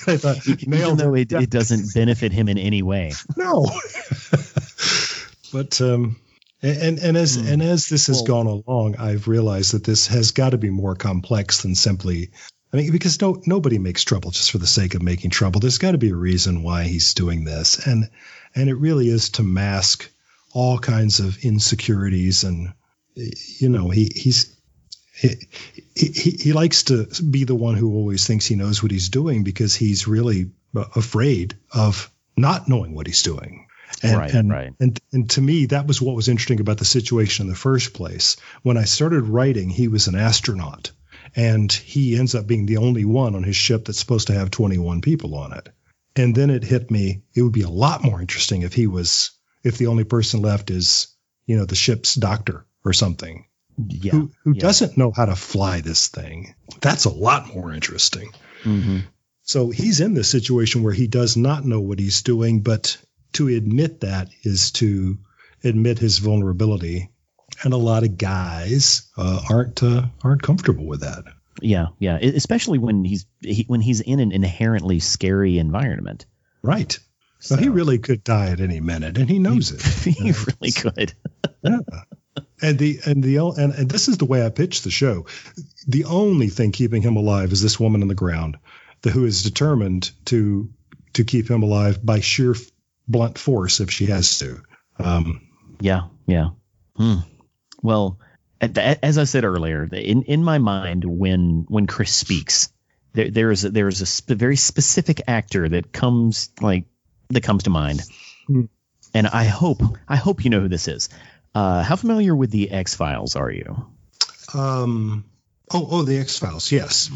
Speaker 2: I thought,
Speaker 4: Even though
Speaker 2: it.
Speaker 4: it, doesn't benefit him in any way.
Speaker 2: No. but um and and as
Speaker 4: Hmm.
Speaker 2: and as this has
Speaker 4: Well-
Speaker 2: gone along, I've realized that this has got to be more complex than simply I mean, because no nobody makes trouble just for the sake of making trouble. There's got to be a reason why he's doing this. And and it really is to mask all kinds of insecurities and you know, he he's he, he, he likes to be the one who always thinks he knows what he's doing because he's really afraid of not knowing what he's doing. And,
Speaker 4: Right,
Speaker 2: and,
Speaker 4: right.
Speaker 2: And, and to me, that was what was interesting about the situation in the first place. When I started writing, he was an astronaut and he ends up being the only one on his ship that's supposed to have 21 people on it. And then it hit me, it would be a lot more interesting if he was, if the only person left is, you know, the ship's doctor or something
Speaker 4: Yeah.
Speaker 2: who, who
Speaker 4: yeah.
Speaker 2: doesn't know how to fly this thing. That's a lot more interesting.
Speaker 4: hmm
Speaker 2: So he's in this situation where he does not know what he's doing, but to admit that is to admit his vulnerability. And a lot of guys uh, aren't uh, aren't comfortable with that.
Speaker 4: Yeah, yeah. Especially when he's he, when he's in an inherently scary environment.
Speaker 2: Right. So, he really could die at any minute, and he knows it.
Speaker 4: he really could.
Speaker 2: Yeah. And the and the and, and this is the way I pitch the show. The only thing keeping him alive is this woman on the ground, the, who is determined to to keep him alive by sheer blunt force if she has to. Um,
Speaker 4: Yeah, yeah. Hmm. Well, as I said earlier, in in my mind, when when Chris speaks, there there is a, there is a sp- very specific actor that comes like that comes to mind,
Speaker 2: Hmm.
Speaker 4: and I hope I hope you know who this is. Uh, how familiar with the X Files are you?
Speaker 2: um, oh, oh, the X Files. Yes,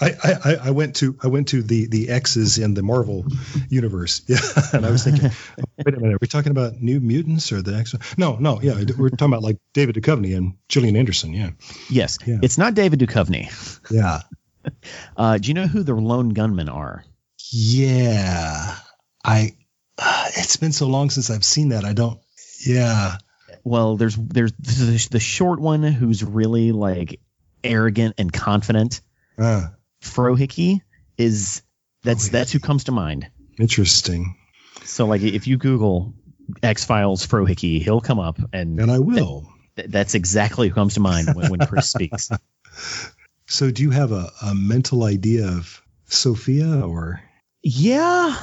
Speaker 2: I, I, I- went to I went to the the X's in the Marvel universe. Yeah, and I was thinking, oh, wait a minute, are we talking about New Mutants or the X? No, no, yeah, we're talking about like David Duchovny and Gillian Anderson. Yeah,
Speaker 4: Yes,
Speaker 2: Yeah.
Speaker 4: it's not David Duchovny.
Speaker 2: yeah,
Speaker 4: Uh, do you know who the lone gunmen are?
Speaker 2: yeah. I. Uh, it's been so long since I've seen that. I don't. Yeah.
Speaker 4: Well, there's there's the, the short one who's really like arrogant and confident.
Speaker 2: Uh,
Speaker 4: Frohike is that's
Speaker 2: Frohike.
Speaker 4: that's who comes to mind.
Speaker 2: interesting.
Speaker 4: So like if you Google X Files Frohike, he'll come up, and
Speaker 2: And I will.
Speaker 4: th- that's exactly who comes to mind when, when Chris speaks.
Speaker 2: So, do you have a, a mental idea of Sophia or?
Speaker 4: Yeah,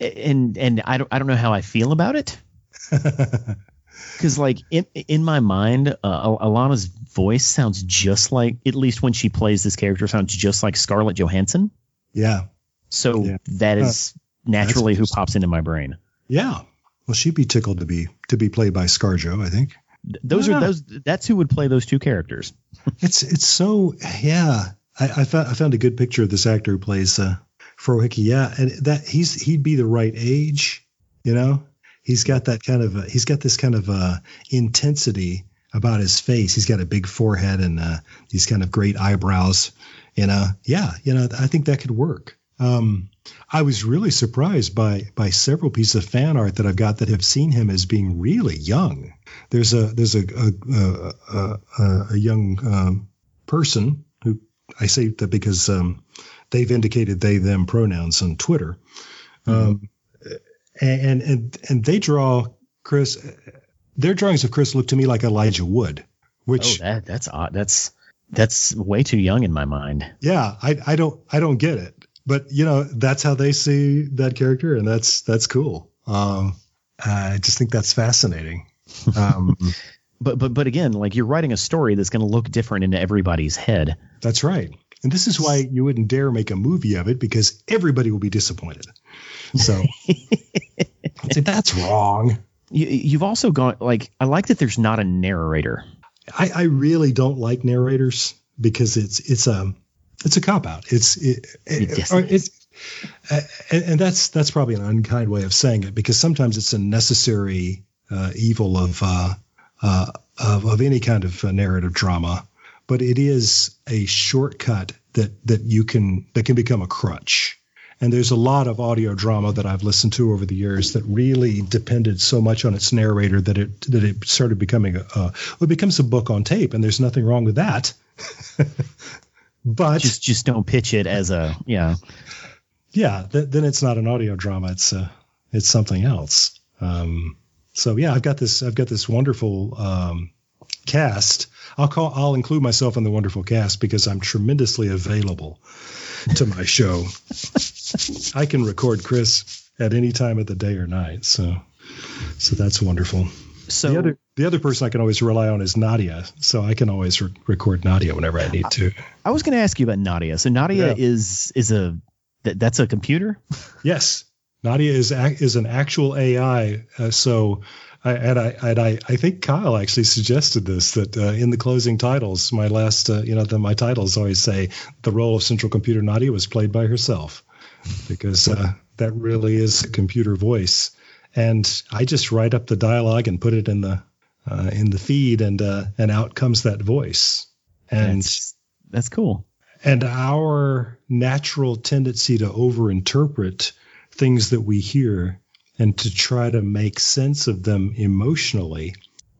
Speaker 4: and and I don't I don't know how I feel about it because like in in my mind, uh, Alana's voice sounds just like at least when she plays this character sounds just like Scarlett Johansson.
Speaker 2: yeah.
Speaker 4: So
Speaker 2: Yeah.
Speaker 4: that is naturally who pops into my brain.
Speaker 2: Yeah. Well, she'd be tickled to be to be played by ScarJo, I think.
Speaker 4: Those
Speaker 2: Yeah.
Speaker 4: are those. That's who would play those two characters.
Speaker 2: It's it's so yeah. I, I found I found a good picture of this actor who plays uh, Frohike. Yeah, and that he's he'd be the right age. You know, he's got that kind of uh, he's got this kind of uh, intensity about his face. He's got a big forehead and uh, these kind of great eyebrows. You know, yeah, you know, I think that could work. Um, I was really surprised by by several pieces of fan art that I've got that have seen him as being really young. There's a there's a a, a, a, a- young um, person who I say that because um, they've indicated they them pronouns on Twitter, um, and and and they draw Chris. Their drawings of Chris look to me like Elijah Wood, which
Speaker 4: oh, that that's odd. That's that's way too young in my mind.
Speaker 2: yeah, I I don't I don't get it, but you know that's how they see that character, and that's that's cool. Um, I just think that's fascinating. Um,
Speaker 4: But but but again, like you're writing a story that's going to look different in everybody's head.
Speaker 2: That's right. And this is why you wouldn't dare make a movie of it because everybody will be disappointed. So I'd say that's wrong.
Speaker 4: You, you've also gone like I like that there's not a narrator.
Speaker 2: I, I really don't like narrators because it's it's a it's a cop out. It's it, it,
Speaker 4: Yes.
Speaker 2: it's uh, and, and that's that's probably an unkind way of saying it because sometimes it's a necessary uh, evil of, uh, uh, of of any kind of uh, narrative drama, but it is a shortcut that that you can that can become a crutch. And there's a lot of audio drama that I've listened to over the years that really depended so much on its narrator that it that it started becoming a, it becomes a book on tape, and there's nothing wrong with that. but
Speaker 4: Just just don't pitch it as a yeah.
Speaker 2: yeah, th- then it's not an audio drama. It's uh, it's something else. Um, so yeah, I've got this. I've got this wonderful um, cast. I'll call. I'll include myself in the wonderful cast because I'm tremendously available to my show. I can record Chris at any time of the day or night. So, so that's wonderful.
Speaker 4: So
Speaker 2: the other the other person I can always rely on is Nadia. So I can always re- record Nadia whenever I need to.
Speaker 4: I was going to ask you about Nadia. So Nadia
Speaker 2: Yeah.
Speaker 4: is is a that, that's a computer.
Speaker 2: Yes, Nadia is is an actual AI. Uh, so, I, and I and I, I think Kyle actually suggested this that uh, in the closing titles, my last uh, you know the, my titles always say the role of Central Computer Nadia was played by herself because uh, that really is a computer voice, and I just write up the dialogue and put it in the uh, in the feed, and uh, and out comes that voice, and
Speaker 4: That's, that's cool.
Speaker 2: and our natural tendency to overinterpret things that we hear and to try to make sense of them emotionally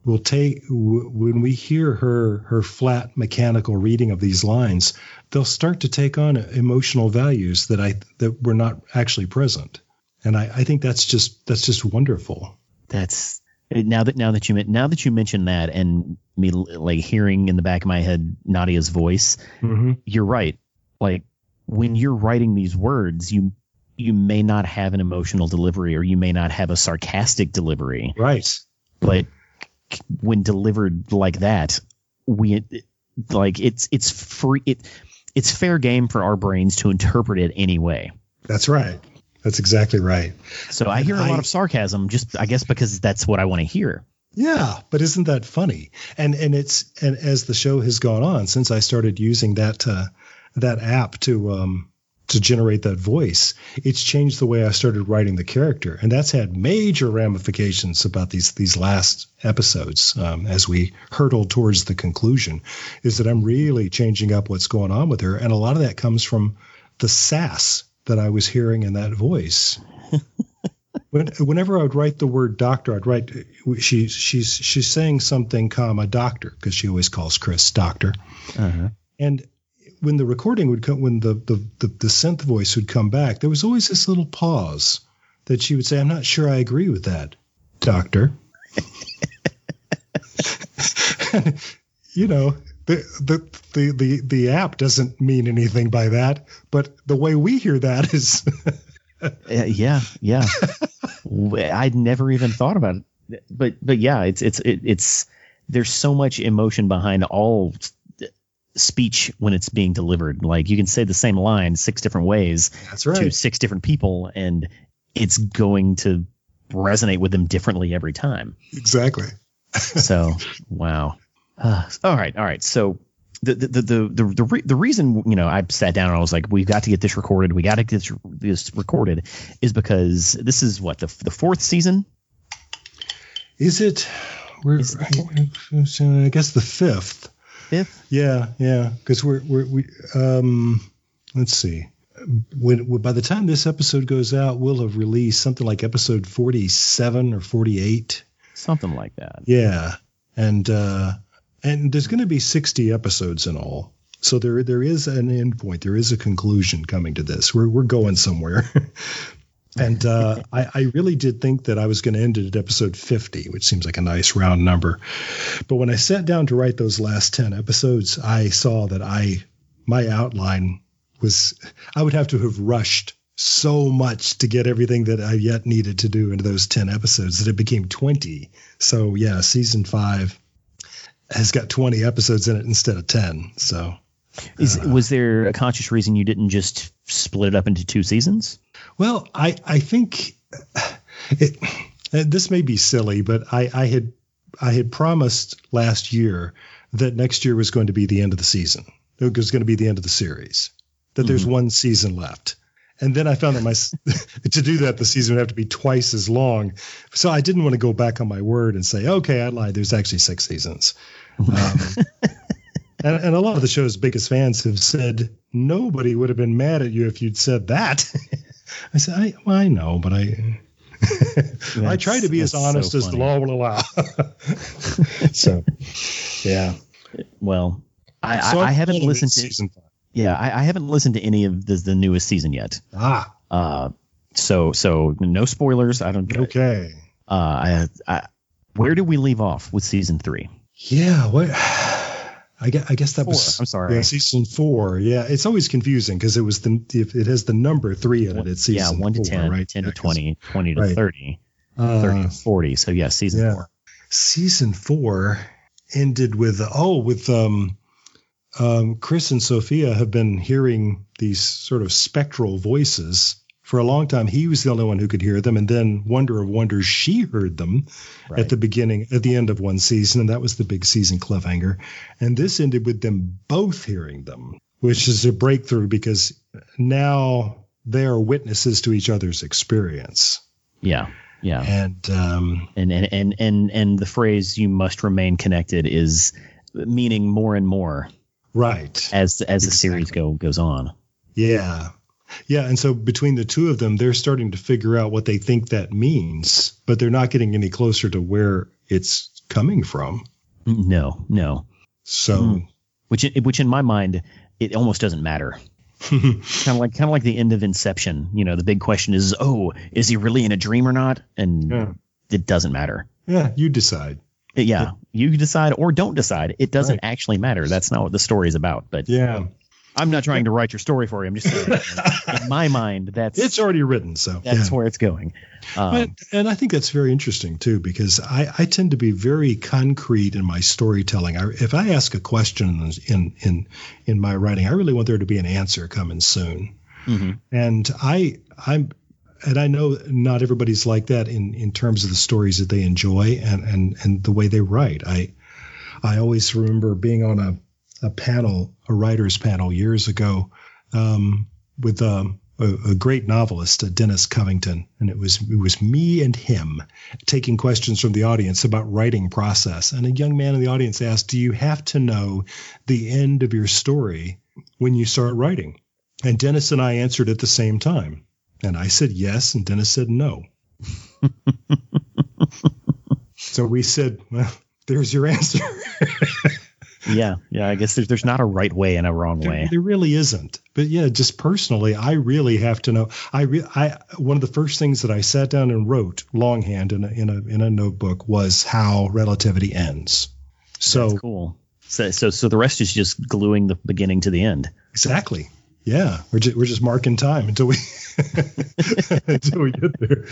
Speaker 2: will take w- when we hear her her flat mechanical reading of these lines they'll start to take on emotional values that i that were not actually present and i i think that's just that's just wonderful
Speaker 4: That's now that now that you now that you mention that and me like hearing in the back of my head Nadia's voice,
Speaker 2: mm-hmm.
Speaker 4: you're right. Like when you're writing these words, you you may not have an emotional delivery or you may not have a sarcastic delivery,
Speaker 2: right
Speaker 4: but when delivered like that, we like it's it's free it it's fair game for our brains to interpret it anyway.
Speaker 2: that's right that's exactly right
Speaker 4: So I hear a
Speaker 2: I-
Speaker 4: lot of sarcasm just I guess because that's what I want to hear.
Speaker 2: Yeah, but isn't that funny? And and it's and as the show has gone on since I started using that uh, that app to um, to generate that voice, it's changed the way I started writing the character, and that's had major ramifications about these these last episodes um, as we hurtle towards the conclusion. Is that I'm really changing up what's going on with her, and a lot of that comes from the sass that I was hearing in that voice. When, whenever I would write the word doctor, I'd write she she's she's saying something, comma doctor, because she always calls Chris doctor.
Speaker 4: Uh-huh.
Speaker 2: And when the recording would come, when the, the the the synth voice would come back, there was always this little pause that she would say, "I'm not sure I agree with that, doctor." you know, the, the the the the app doesn't mean anything by that, but the way we hear that is.
Speaker 4: Uh, yeah, yeah. I'd never even thought about it, but but yeah, it's it's it, it's there's so much emotion behind all speech when it's being delivered. Like you can say the same line six different ways
Speaker 2: That's
Speaker 4: to six different people, and it's going to resonate with them differently every time.
Speaker 2: Exactly.
Speaker 4: so wow. Uh, all right, all right. So the the the the the, re- the reason you know I sat down and I was like, we've got to get this recorded. We got to get this, this recorded is because this is what the the fourth season.
Speaker 2: Is it? We're,
Speaker 4: Is
Speaker 2: I guess the fifth.
Speaker 4: Fifth.
Speaker 2: Yeah, yeah. Because we're, we're we um, let's see. When, by the time this episode goes out, we'll have released something like episode forty-seven or forty-eight.
Speaker 4: Something like that.
Speaker 2: Yeah, and uh, and there's going to be sixty episodes in all. So there there is an end point. There is a conclusion coming to this. We're we're going somewhere. and uh, I, I really did think that I was going to end it at episode 50, which seems like a nice round number. But when I sat down to write those last 10 episodes, I saw that I my outline was I would have to have rushed so much to get everything that I yet needed to do into those 10 episodes that it became 20. So yeah, season 5 has got 20 episodes in it instead of 10. So
Speaker 4: Is, was there a conscious reason you didn't just split it up into two seasons?
Speaker 2: Well, I I think it, this may be silly, but I, I had I had promised last year that next year was going to be the end of the season. It was going to be the end of the series. That there's one season left. And then I found that my to do that the season would have to be twice as long. So I didn't want to go back on my word and say, okay, I lied. There's actually six seasons. Um, and, and a lot of the show's biggest fans have said nobody would have been mad at you if you'd said that. I said, I, well, I know, but I, I try to be as honest
Speaker 4: so
Speaker 2: as the law will allow. so, yeah.
Speaker 4: Well, I,
Speaker 2: So
Speaker 4: I, I haven't listened to
Speaker 2: season five.
Speaker 4: yeah I, I haven't listened to any of the, the newest season yet.
Speaker 2: Ah,
Speaker 4: Uh, so so no spoilers. I don't.
Speaker 2: okay.
Speaker 4: Uh, I, I where do we leave off with season three?
Speaker 2: Yeah. What? I guess, I guess that
Speaker 4: Four,
Speaker 2: was.
Speaker 4: I'm sorry.
Speaker 2: Yeah, season four. Yeah, it's always confusing because it was the it has the number three in it. It's season yeah,
Speaker 4: one to 10,
Speaker 2: right?
Speaker 4: 10
Speaker 2: Yeah,
Speaker 4: to
Speaker 2: 'cause,
Speaker 4: 20, 20 to
Speaker 2: right.
Speaker 4: 30,
Speaker 2: uh,
Speaker 4: 30 to 40. So yeah, season
Speaker 2: yeah.
Speaker 4: four.
Speaker 2: season four ended with oh with um um chris and sophia have been hearing these sort of spectral voices for a long time he was the only one who could hear them and then wonder of wonders she heard them
Speaker 4: Right.
Speaker 2: at the beginning at the end of one season and that was the big season cliffhanger and this ended with them both hearing them which is a breakthrough because now they are witnesses to each other's experience
Speaker 4: Yeah, yeah.
Speaker 2: and um
Speaker 4: And and and and and the phrase "you must remain connected" is meaning more and more
Speaker 2: right
Speaker 4: as as the series go goes on.
Speaker 2: Yeah. Yeah. And so between the two of them, they're starting to figure out what they think that means, but they're not getting any closer to where it's coming from.
Speaker 4: No, no.
Speaker 2: So,
Speaker 4: Mm. Which which in my mind it almost doesn't matter. kind of like kind of like the end of Inception. You know, the big question is, oh, is he really in a dream or not? And
Speaker 2: Yeah.
Speaker 4: it doesn't matter.
Speaker 2: yeah, you decide.
Speaker 4: Yeah, you decide or don't decide. It doesn't
Speaker 2: Right.
Speaker 4: actually matter. That's not what the story is about. But
Speaker 2: Yeah.
Speaker 4: I'm not trying to write your story for you. I'm just saying, in my mind, that's
Speaker 2: It's already written. So,
Speaker 4: that's
Speaker 2: yeah.
Speaker 4: where it's going. Um,
Speaker 2: But, and I think that's very interesting too, because I, I tend to be very concrete in my storytelling. I, if I ask a question in, in, in my writing, I really want there to be an answer coming soon.
Speaker 4: mhm.
Speaker 2: and I I'm and I know not everybody's like that in in terms of the stories that they enjoy and and and the way they write. I I always remember being on a a panel, a writers panel years ago, um, with um, a, a great novelist, uh, Dennis Covington, and it was it was me and him taking questions from the audience about writing process. And a young man in the audience asked, "Do you have to know the end of your story when you start writing?" And Dennis and I answered at the same time. And I said yes, and Dennis said no. so we said, well, there's your answer.
Speaker 4: yeah, yeah. I guess there's there's not a right way and a wrong
Speaker 2: there,
Speaker 4: way.
Speaker 2: there really isn't. But yeah, just personally, I really have to know. I, re- I one of the first things that I sat down and wrote longhand in a in a in a notebook was how relativity ends. So
Speaker 4: That's cool. So, so so the rest is just gluing the beginning to the end.
Speaker 2: Exactly. Yeah, we're just we're just marking time until we until we get there.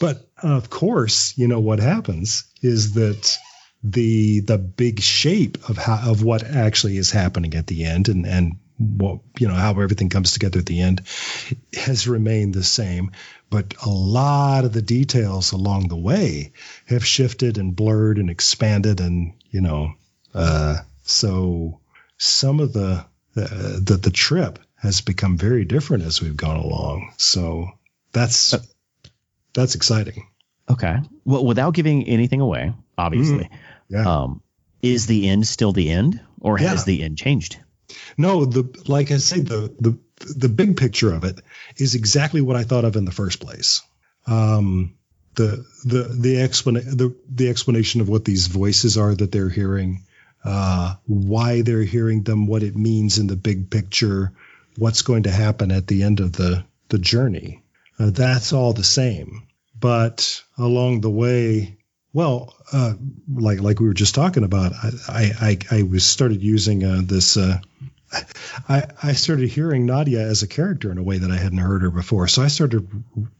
Speaker 2: But of course, you know what happens is that the the big shape of how of what actually is happening at the end and and what you know how everything comes together at the end has remained the same. But a lot of the details along the way have shifted and blurred and expanded and you know uh, so some of the, uh, the the trip has become very different as we've gone along. So that's uh, that's exciting.
Speaker 4: okay. Well without giving anything away obviously mm, yeah. um, is the end still the end or yeah. has the end changed
Speaker 2: no, the like I say, the the the big picture of it is exactly what I thought of in the first place. Um, the the the explanation the the explanation of what these voices are that they're hearing, uh, why they're hearing them, what it means in the big picture, what's going to happen at the end of the the journey. Uh, that's all the same, but along the way, well, uh, like like we were just talking about, I I, I was started using uh, this. Uh, I I started hearing Nadia as a character in a way that I hadn't heard her before. So I started,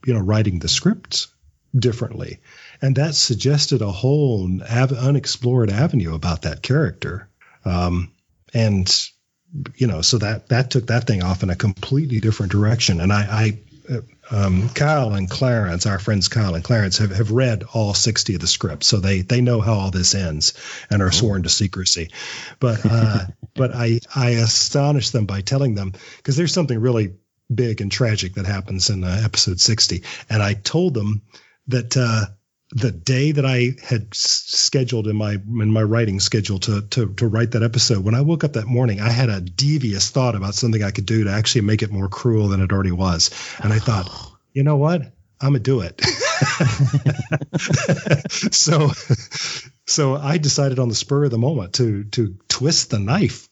Speaker 2: you know, writing the scripts differently, and that suggested a whole av- unexplored avenue about that character. Um, and you know, so that that took that thing off in a completely different direction. And I, I um, Kyle and Clarence, our friends Kyle and Clarence, have, have read all 60 of the scripts, so they they know how all this ends and are oh. sworn to secrecy. But uh, but I I astonish them by telling them because there's something really big and tragic that happens in uh, episode 60, and I told them that uh, the day that I had scheduled in my in my writing schedule to to to write that episode, when I woke up that morning, I had a devious thought about something I could do to actually make it more cruel than it already was, and I thought, you know what, I'm gonna do it. so, so I decided on the spur of the moment to to twist the knife,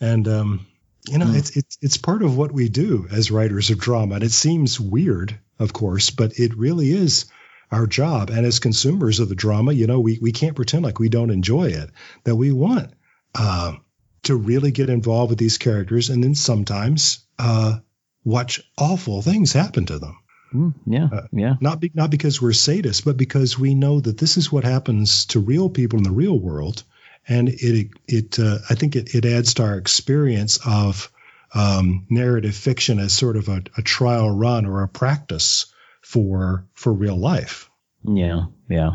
Speaker 2: and um, you know, mm. it's it's it's part of what we do as writers of drama, and it seems weird, of course, but it really is our job. And as consumers of the drama, you know, we, we can't pretend like we don't enjoy it, that we want uh, to really get involved with these characters and then sometimes uh, watch awful things happen to them.
Speaker 4: Mm, yeah, uh, yeah.
Speaker 2: Not be, not because we're sadists, but because we know that this is what happens to real people in the real world, and it it uh, I think it, it adds to our experience of um, narrative fiction as sort of a, a trial run or a practice for for real life.
Speaker 4: Yeah, yeah.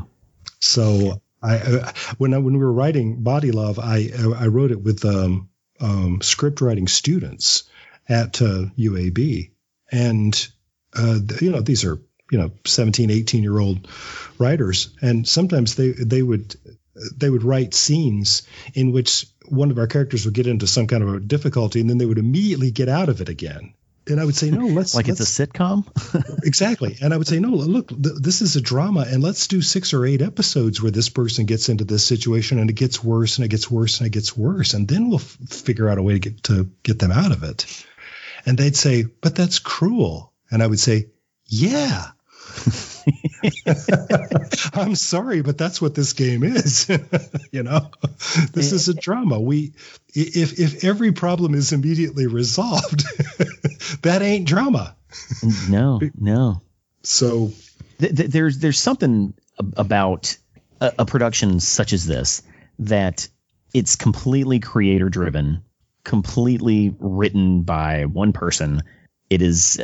Speaker 2: So I, uh, when I, when we were writing Body Love, I I wrote it with um, um, script writing students at uh, UAB, and uh, you know these are you know 17, 18 year old writers, and sometimes they they would they would write scenes in which one of our characters would get into some kind of a difficulty, and then they would immediately get out of it again and I would say no. Let's
Speaker 4: like
Speaker 2: let's,
Speaker 4: it's a sitcom.
Speaker 2: exactly, and I would say no. Look, th- this is a drama, and let's do six or eight episodes where this person gets into this situation, and it gets worse, and it gets worse, and it gets worse, and then we'll f- figure out a way to get to get them out of it. And they'd say, "But that's cruel," and I would say, "Yeah." I'm sorry, but that's what this game is. you know, this eh, is a drama. We, if if every problem is immediately resolved, that ain't drama.
Speaker 4: no, no.
Speaker 2: So
Speaker 4: th- th- there's there's something about a, a production such as this that it's completely creator driven, completely written by one person. It is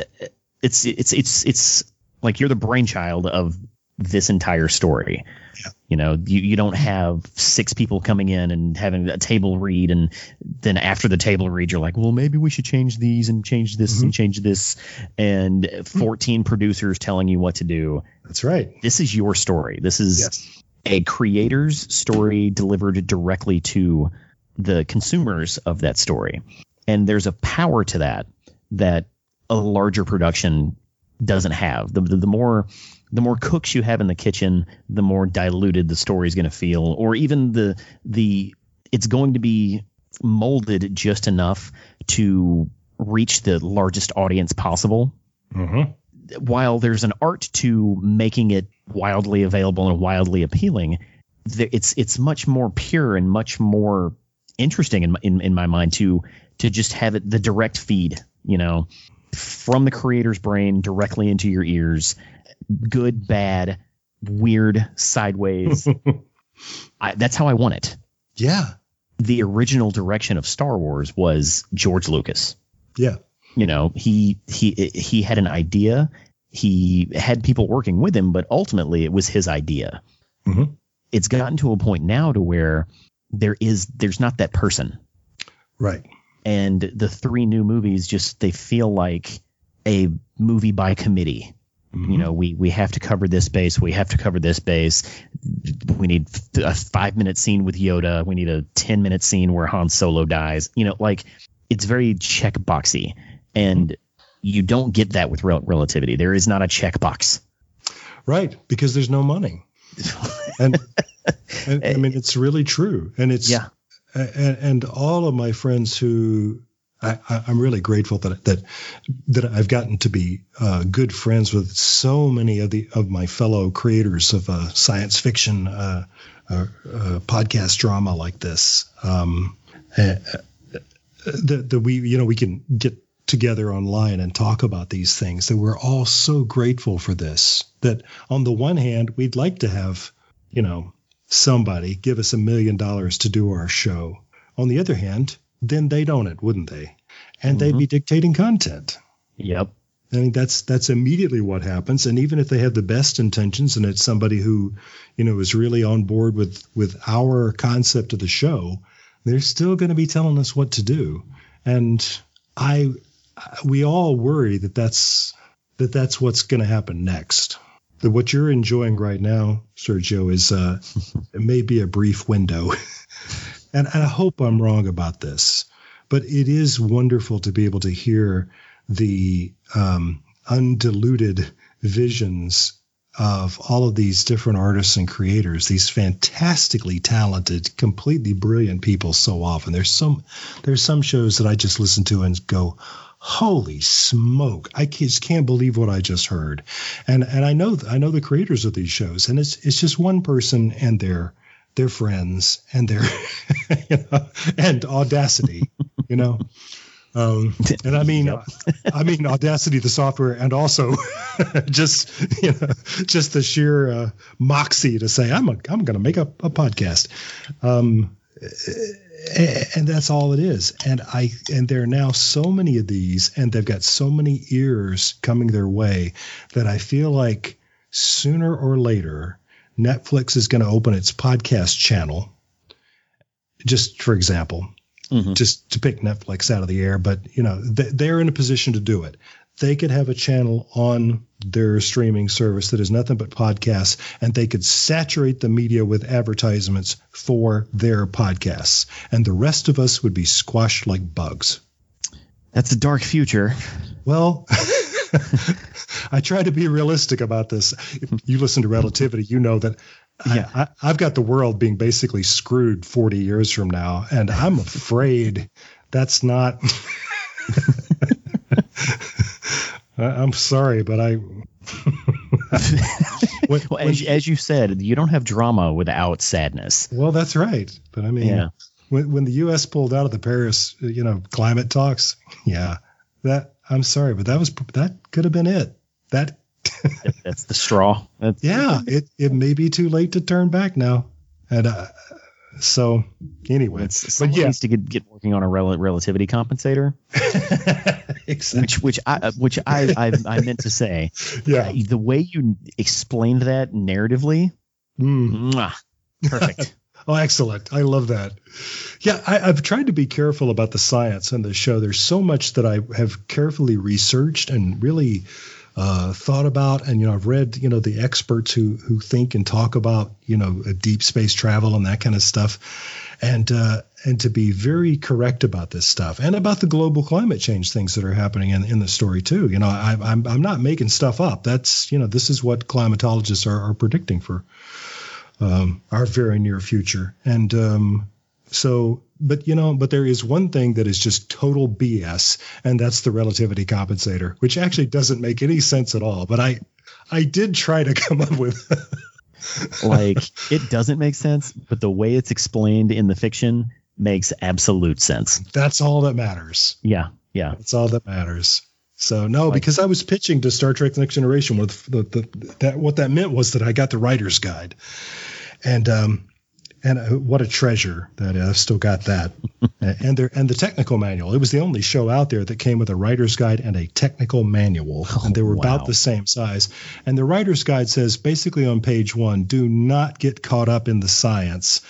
Speaker 4: it's it's it's it's like you're the brainchild of this entire story. Yeah. You know, you, you don't have six people coming in and having a table read, and then after the table read, you're like, well, maybe we should change these and change this mm-hmm. and change this, and mm-hmm. 14 producers telling you what to do.
Speaker 2: That's right.
Speaker 4: This is your story. This is yes. a creator's story delivered directly to the consumers of that story. And there's a power to that that a larger production doesn't have. The, the, the more the more cooks you have in the kitchen, the more diluted the story is going to feel, or even the the it's going to be molded just enough to reach the largest audience possible. Mm-hmm. While there's an art to making it wildly available and wildly appealing, it's it's much more pure and much more interesting in, in in my mind to to just have it the direct feed. You know, from the creator's brain directly into your ears. Good, bad, weird, sideways. I, that's how I want it.
Speaker 2: Yeah.
Speaker 4: the original direction of Star Wars was George Lucas.
Speaker 2: Yeah.
Speaker 4: You know, he he he had an idea. He had people working with him, but ultimately it was his idea.
Speaker 2: Mm-hmm.
Speaker 4: It's gotten to a point now to where there is there's not that person.
Speaker 2: Right.
Speaker 4: And the three new movies just they feel like a movie by committee.
Speaker 2: Mm-hmm.
Speaker 4: You know, we we have to cover this base. We have to cover this base. We need a five minute scene with Yoda. We need a ten minute scene where Han Solo dies. You know, like it's very check boxy, and you don't get that with rel- relativity. There is not a checkbox.
Speaker 2: Right, because there's no money. and, and I mean, it's really true, and it's
Speaker 4: Yeah.
Speaker 2: and, and all of my friends who I, I'm really grateful that that that I've gotten to be uh, good friends with so many of the of my fellow creators of uh, science fiction uh, uh, uh, podcast drama like this. Um, uh, that, that we you know we can get together online and talk about these things that we're all so grateful for this that on the one hand we'd like to have you know somebody give us a million dollars to do our show on the other hand then they'd own it wouldn't they and they'd be dictating content
Speaker 4: Yep.
Speaker 2: I mean that's that's immediately what happens. And even if they have the best intentions and it's somebody who, you know, is really on board with with our concept of the show, they're still going to be telling us what to do. And I we all worry that that's that that's what's going to happen next. That what you're enjoying right now, Sergio, is uh, it may be a brief window. and, and I hope I'm wrong about this, but it is wonderful to be able to hear the um, undiluted visions of all of these different artists and creators, these fantastically talented, completely brilliant people so often. There's some there's some shows that I just listen to and go, holy smoke, I just can't believe what I just heard. And and I know I know the creators of these shows, and it's it's just one person and their their friends and their you know, and audacity, you know. Um, and I mean, I mean Audacity, the software, and also just you know, just the sheer uh, moxie to say I'm a, I'm going to make a, a podcast, um, and that's all it is. And I and there are now so many of these, and they've got so many ears coming their way that I feel like sooner or later Netflix is going to open its podcast channel. Just for example,
Speaker 4: Mhm.
Speaker 2: just to pick Netflix out of the air, but you know th- they're in a position to do it. They could have a channel on their streaming service that is nothing but podcasts, and they could saturate the media with advertisements for their podcasts, and the rest of us would be squashed like bugs.
Speaker 4: That's a dark future.
Speaker 2: Well, I try to be realistic about this. If you listen to Relativity, you know that
Speaker 4: Yeah.
Speaker 2: I, I've got the world being basically screwed 40 years from now, and I'm afraid that's not. I'm sorry, but I.
Speaker 4: Well, as,
Speaker 2: when-
Speaker 4: as you said, you don't have drama without sadness.
Speaker 2: well, that's right, but I mean,
Speaker 4: Yeah.
Speaker 2: when when the U.S. pulled out of the Paris, you know, climate talks, yeah, that I'm sorry, but that was that could have been it. That
Speaker 4: That's the straw. That's,
Speaker 2: yeah, it it may be too late to turn back now, and uh, so anyway,
Speaker 4: It's,
Speaker 2: but yeah,
Speaker 4: needs to get, get working on a rel- relativity compensator,
Speaker 2: exactly.
Speaker 4: which which I uh, which I I, I meant to say.
Speaker 2: Yeah,
Speaker 4: The way you explained that narratively,
Speaker 2: Mm.
Speaker 4: mwah, perfect.
Speaker 2: Oh, excellent. I love that. Yeah, I, I've tried to be careful about the science on the show. There's so much that I have carefully researched and really uh, thought about. And, you know, I've read, you know, the experts who, who think and talk about, you know, deep space travel and that kind of stuff. And, uh, and to be very correct about this stuff and about the global climate change things that are happening in, in the story too. You know, I, I'm, I'm not making stuff up. That's, you know, this is what climatologists are, are predicting for um, our very near future. And um, so, but you know, but there is one thing that is just total BS, and that's the relativity compensator, which actually doesn't make any sense at all. But I, I did try to come up with.
Speaker 4: like it doesn't make sense, but the way it's explained in the fiction makes absolute sense.
Speaker 2: that's all that matters.
Speaker 4: Yeah, yeah.
Speaker 2: That's all that matters. So no, because I was pitching to Star Trek: The Next Generation with the, the that what that meant was that I got the writer's guide, and um, and uh, what a treasure that. I've still got that. and there and the technical manual. It was the only show out there that came with a writer's guide and a technical manual,
Speaker 4: Oh,
Speaker 2: and they were
Speaker 4: wow.
Speaker 2: about the same size. And the writer's guide says basically on page one, do not get caught up in the science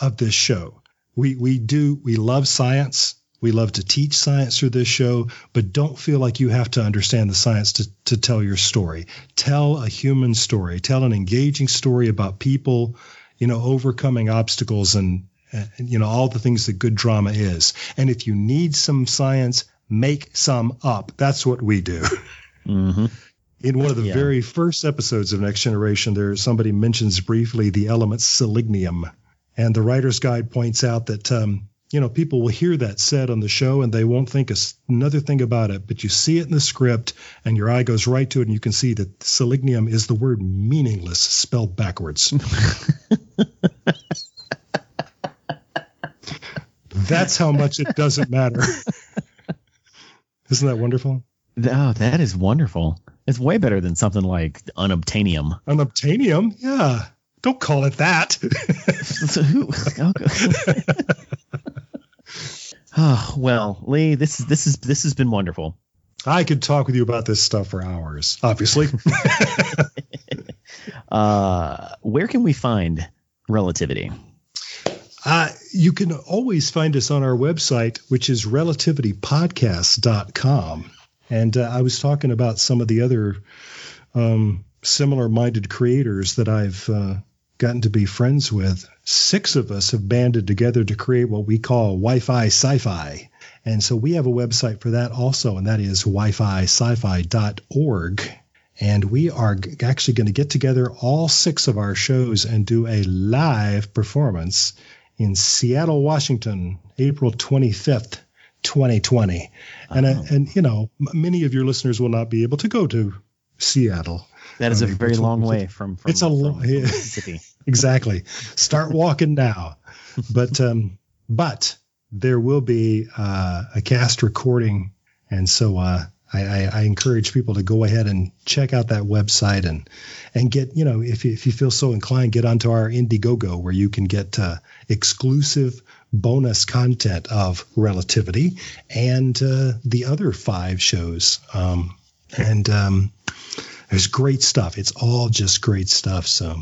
Speaker 2: of this show. We we do we love science. We love to teach science through this show, but don't feel like you have to understand the science to, to tell your story. Tell a human story. Tell an engaging story about people, you know, overcoming obstacles and, and you know all the things that good drama is. And if you need some science, make some up. That's what we do.
Speaker 4: hmm
Speaker 2: In one of the
Speaker 4: Yeah.
Speaker 2: very first episodes of Next Generation, there somebody mentions briefly the element selgninaem, and the writer's guide points out that um, you know people will hear that said on the show and they won't think another thing about it, but you see it in the script and your eye goes right to it, and you can see that selgninaem is the word meaningless spelled backwards. That's how much it doesn't matter. Isn't that wonderful?
Speaker 4: Oh, that is wonderful. It's way better than something like unobtainium.
Speaker 2: Unobtainium? Yeah. Don't call it that.
Speaker 4: So who? Oh, oh well, Lee, this is this is this has been wonderful.
Speaker 2: I could talk with you about this stuff for hours, obviously.
Speaker 4: Uh, where can we find relativity?
Speaker 2: uh, you can always find us on our website, which is relativitypodcast.com. And uh, I was talking about some of the other um, similar minded creators that I've uh, gotten to be friends with. Six of us have banded together to create what we call Wi Fi Sci Fi. And so we have a website for that also, and that is wi fi sci fi.org. And we are g- actually going to get together all six of our shows and do a live performance in Seattle, Washington, April 25th, 2020. And, uh, and you know, many of your listeners will not be able to go to Seattle.
Speaker 4: That is a very long way from. from
Speaker 2: It's a lo-
Speaker 4: from- from
Speaker 2: yeah.
Speaker 4: Mississippi.
Speaker 2: Exactly. Start walking now. But um, but there will be uh, a cast recording, and so uh, I, I, I encourage people to go ahead and check out that website and and get you know if you, if you feel so inclined, get onto our Indiegogo where you can get uh, exclusive bonus content of Relativity and uh, the other five shows. Um, and um, there's great stuff. It's all just great stuff. So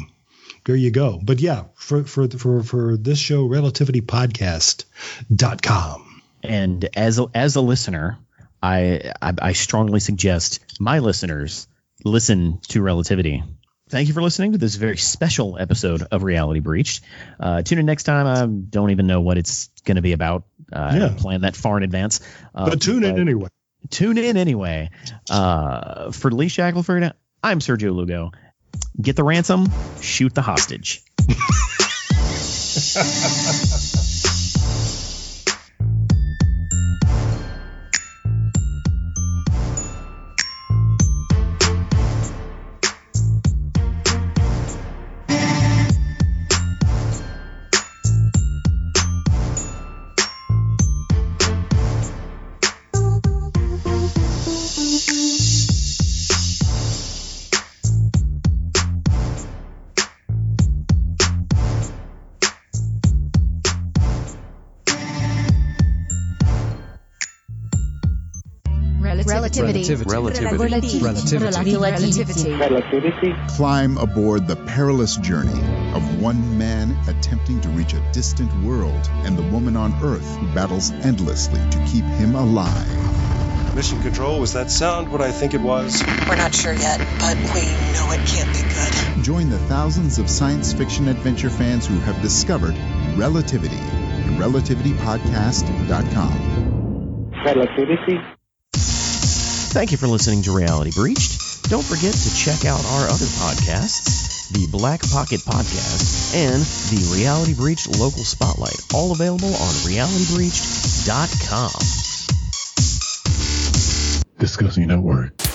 Speaker 2: there you go. But yeah, for for for for this show, relativitypodcast.com.
Speaker 4: And as a, as a listener, I, I I strongly suggest my listeners listen to Relativity. Thank you for listening to this very special episode of Reality Breached. Uh, tune in next time. I don't even know what it's going to be about. Uh, I
Speaker 2: Yeah.
Speaker 4: don't plan that far in advance. Uh,
Speaker 2: But tune in anyway.
Speaker 4: Tune in anyway. Uh, for Lee Shackleford, I'm Sergio Lugo. Get the ransom, shoot the hostage.
Speaker 5: Relativity.
Speaker 6: Relativity.
Speaker 5: Relativity.
Speaker 6: Relativity.
Speaker 1: Climb aboard the perilous journey of one man attempting to reach a distant world and the woman on Earth who battles endlessly to keep him alive.
Speaker 7: Mission Control, was that sound what I think it was?
Speaker 8: We're not sure yet, but we know it can't be good.
Speaker 1: Join the thousands of science fiction adventure fans who have discovered Relativity at relativitypodcast.com.
Speaker 6: Relativity.
Speaker 4: Thank you for listening to Reality Breached. Don't forget to check out our other podcasts, the Black Pocket Podcast and the Reality Breached Local Spotlight, all available on realitybreached.com.
Speaker 9: Discussing Network.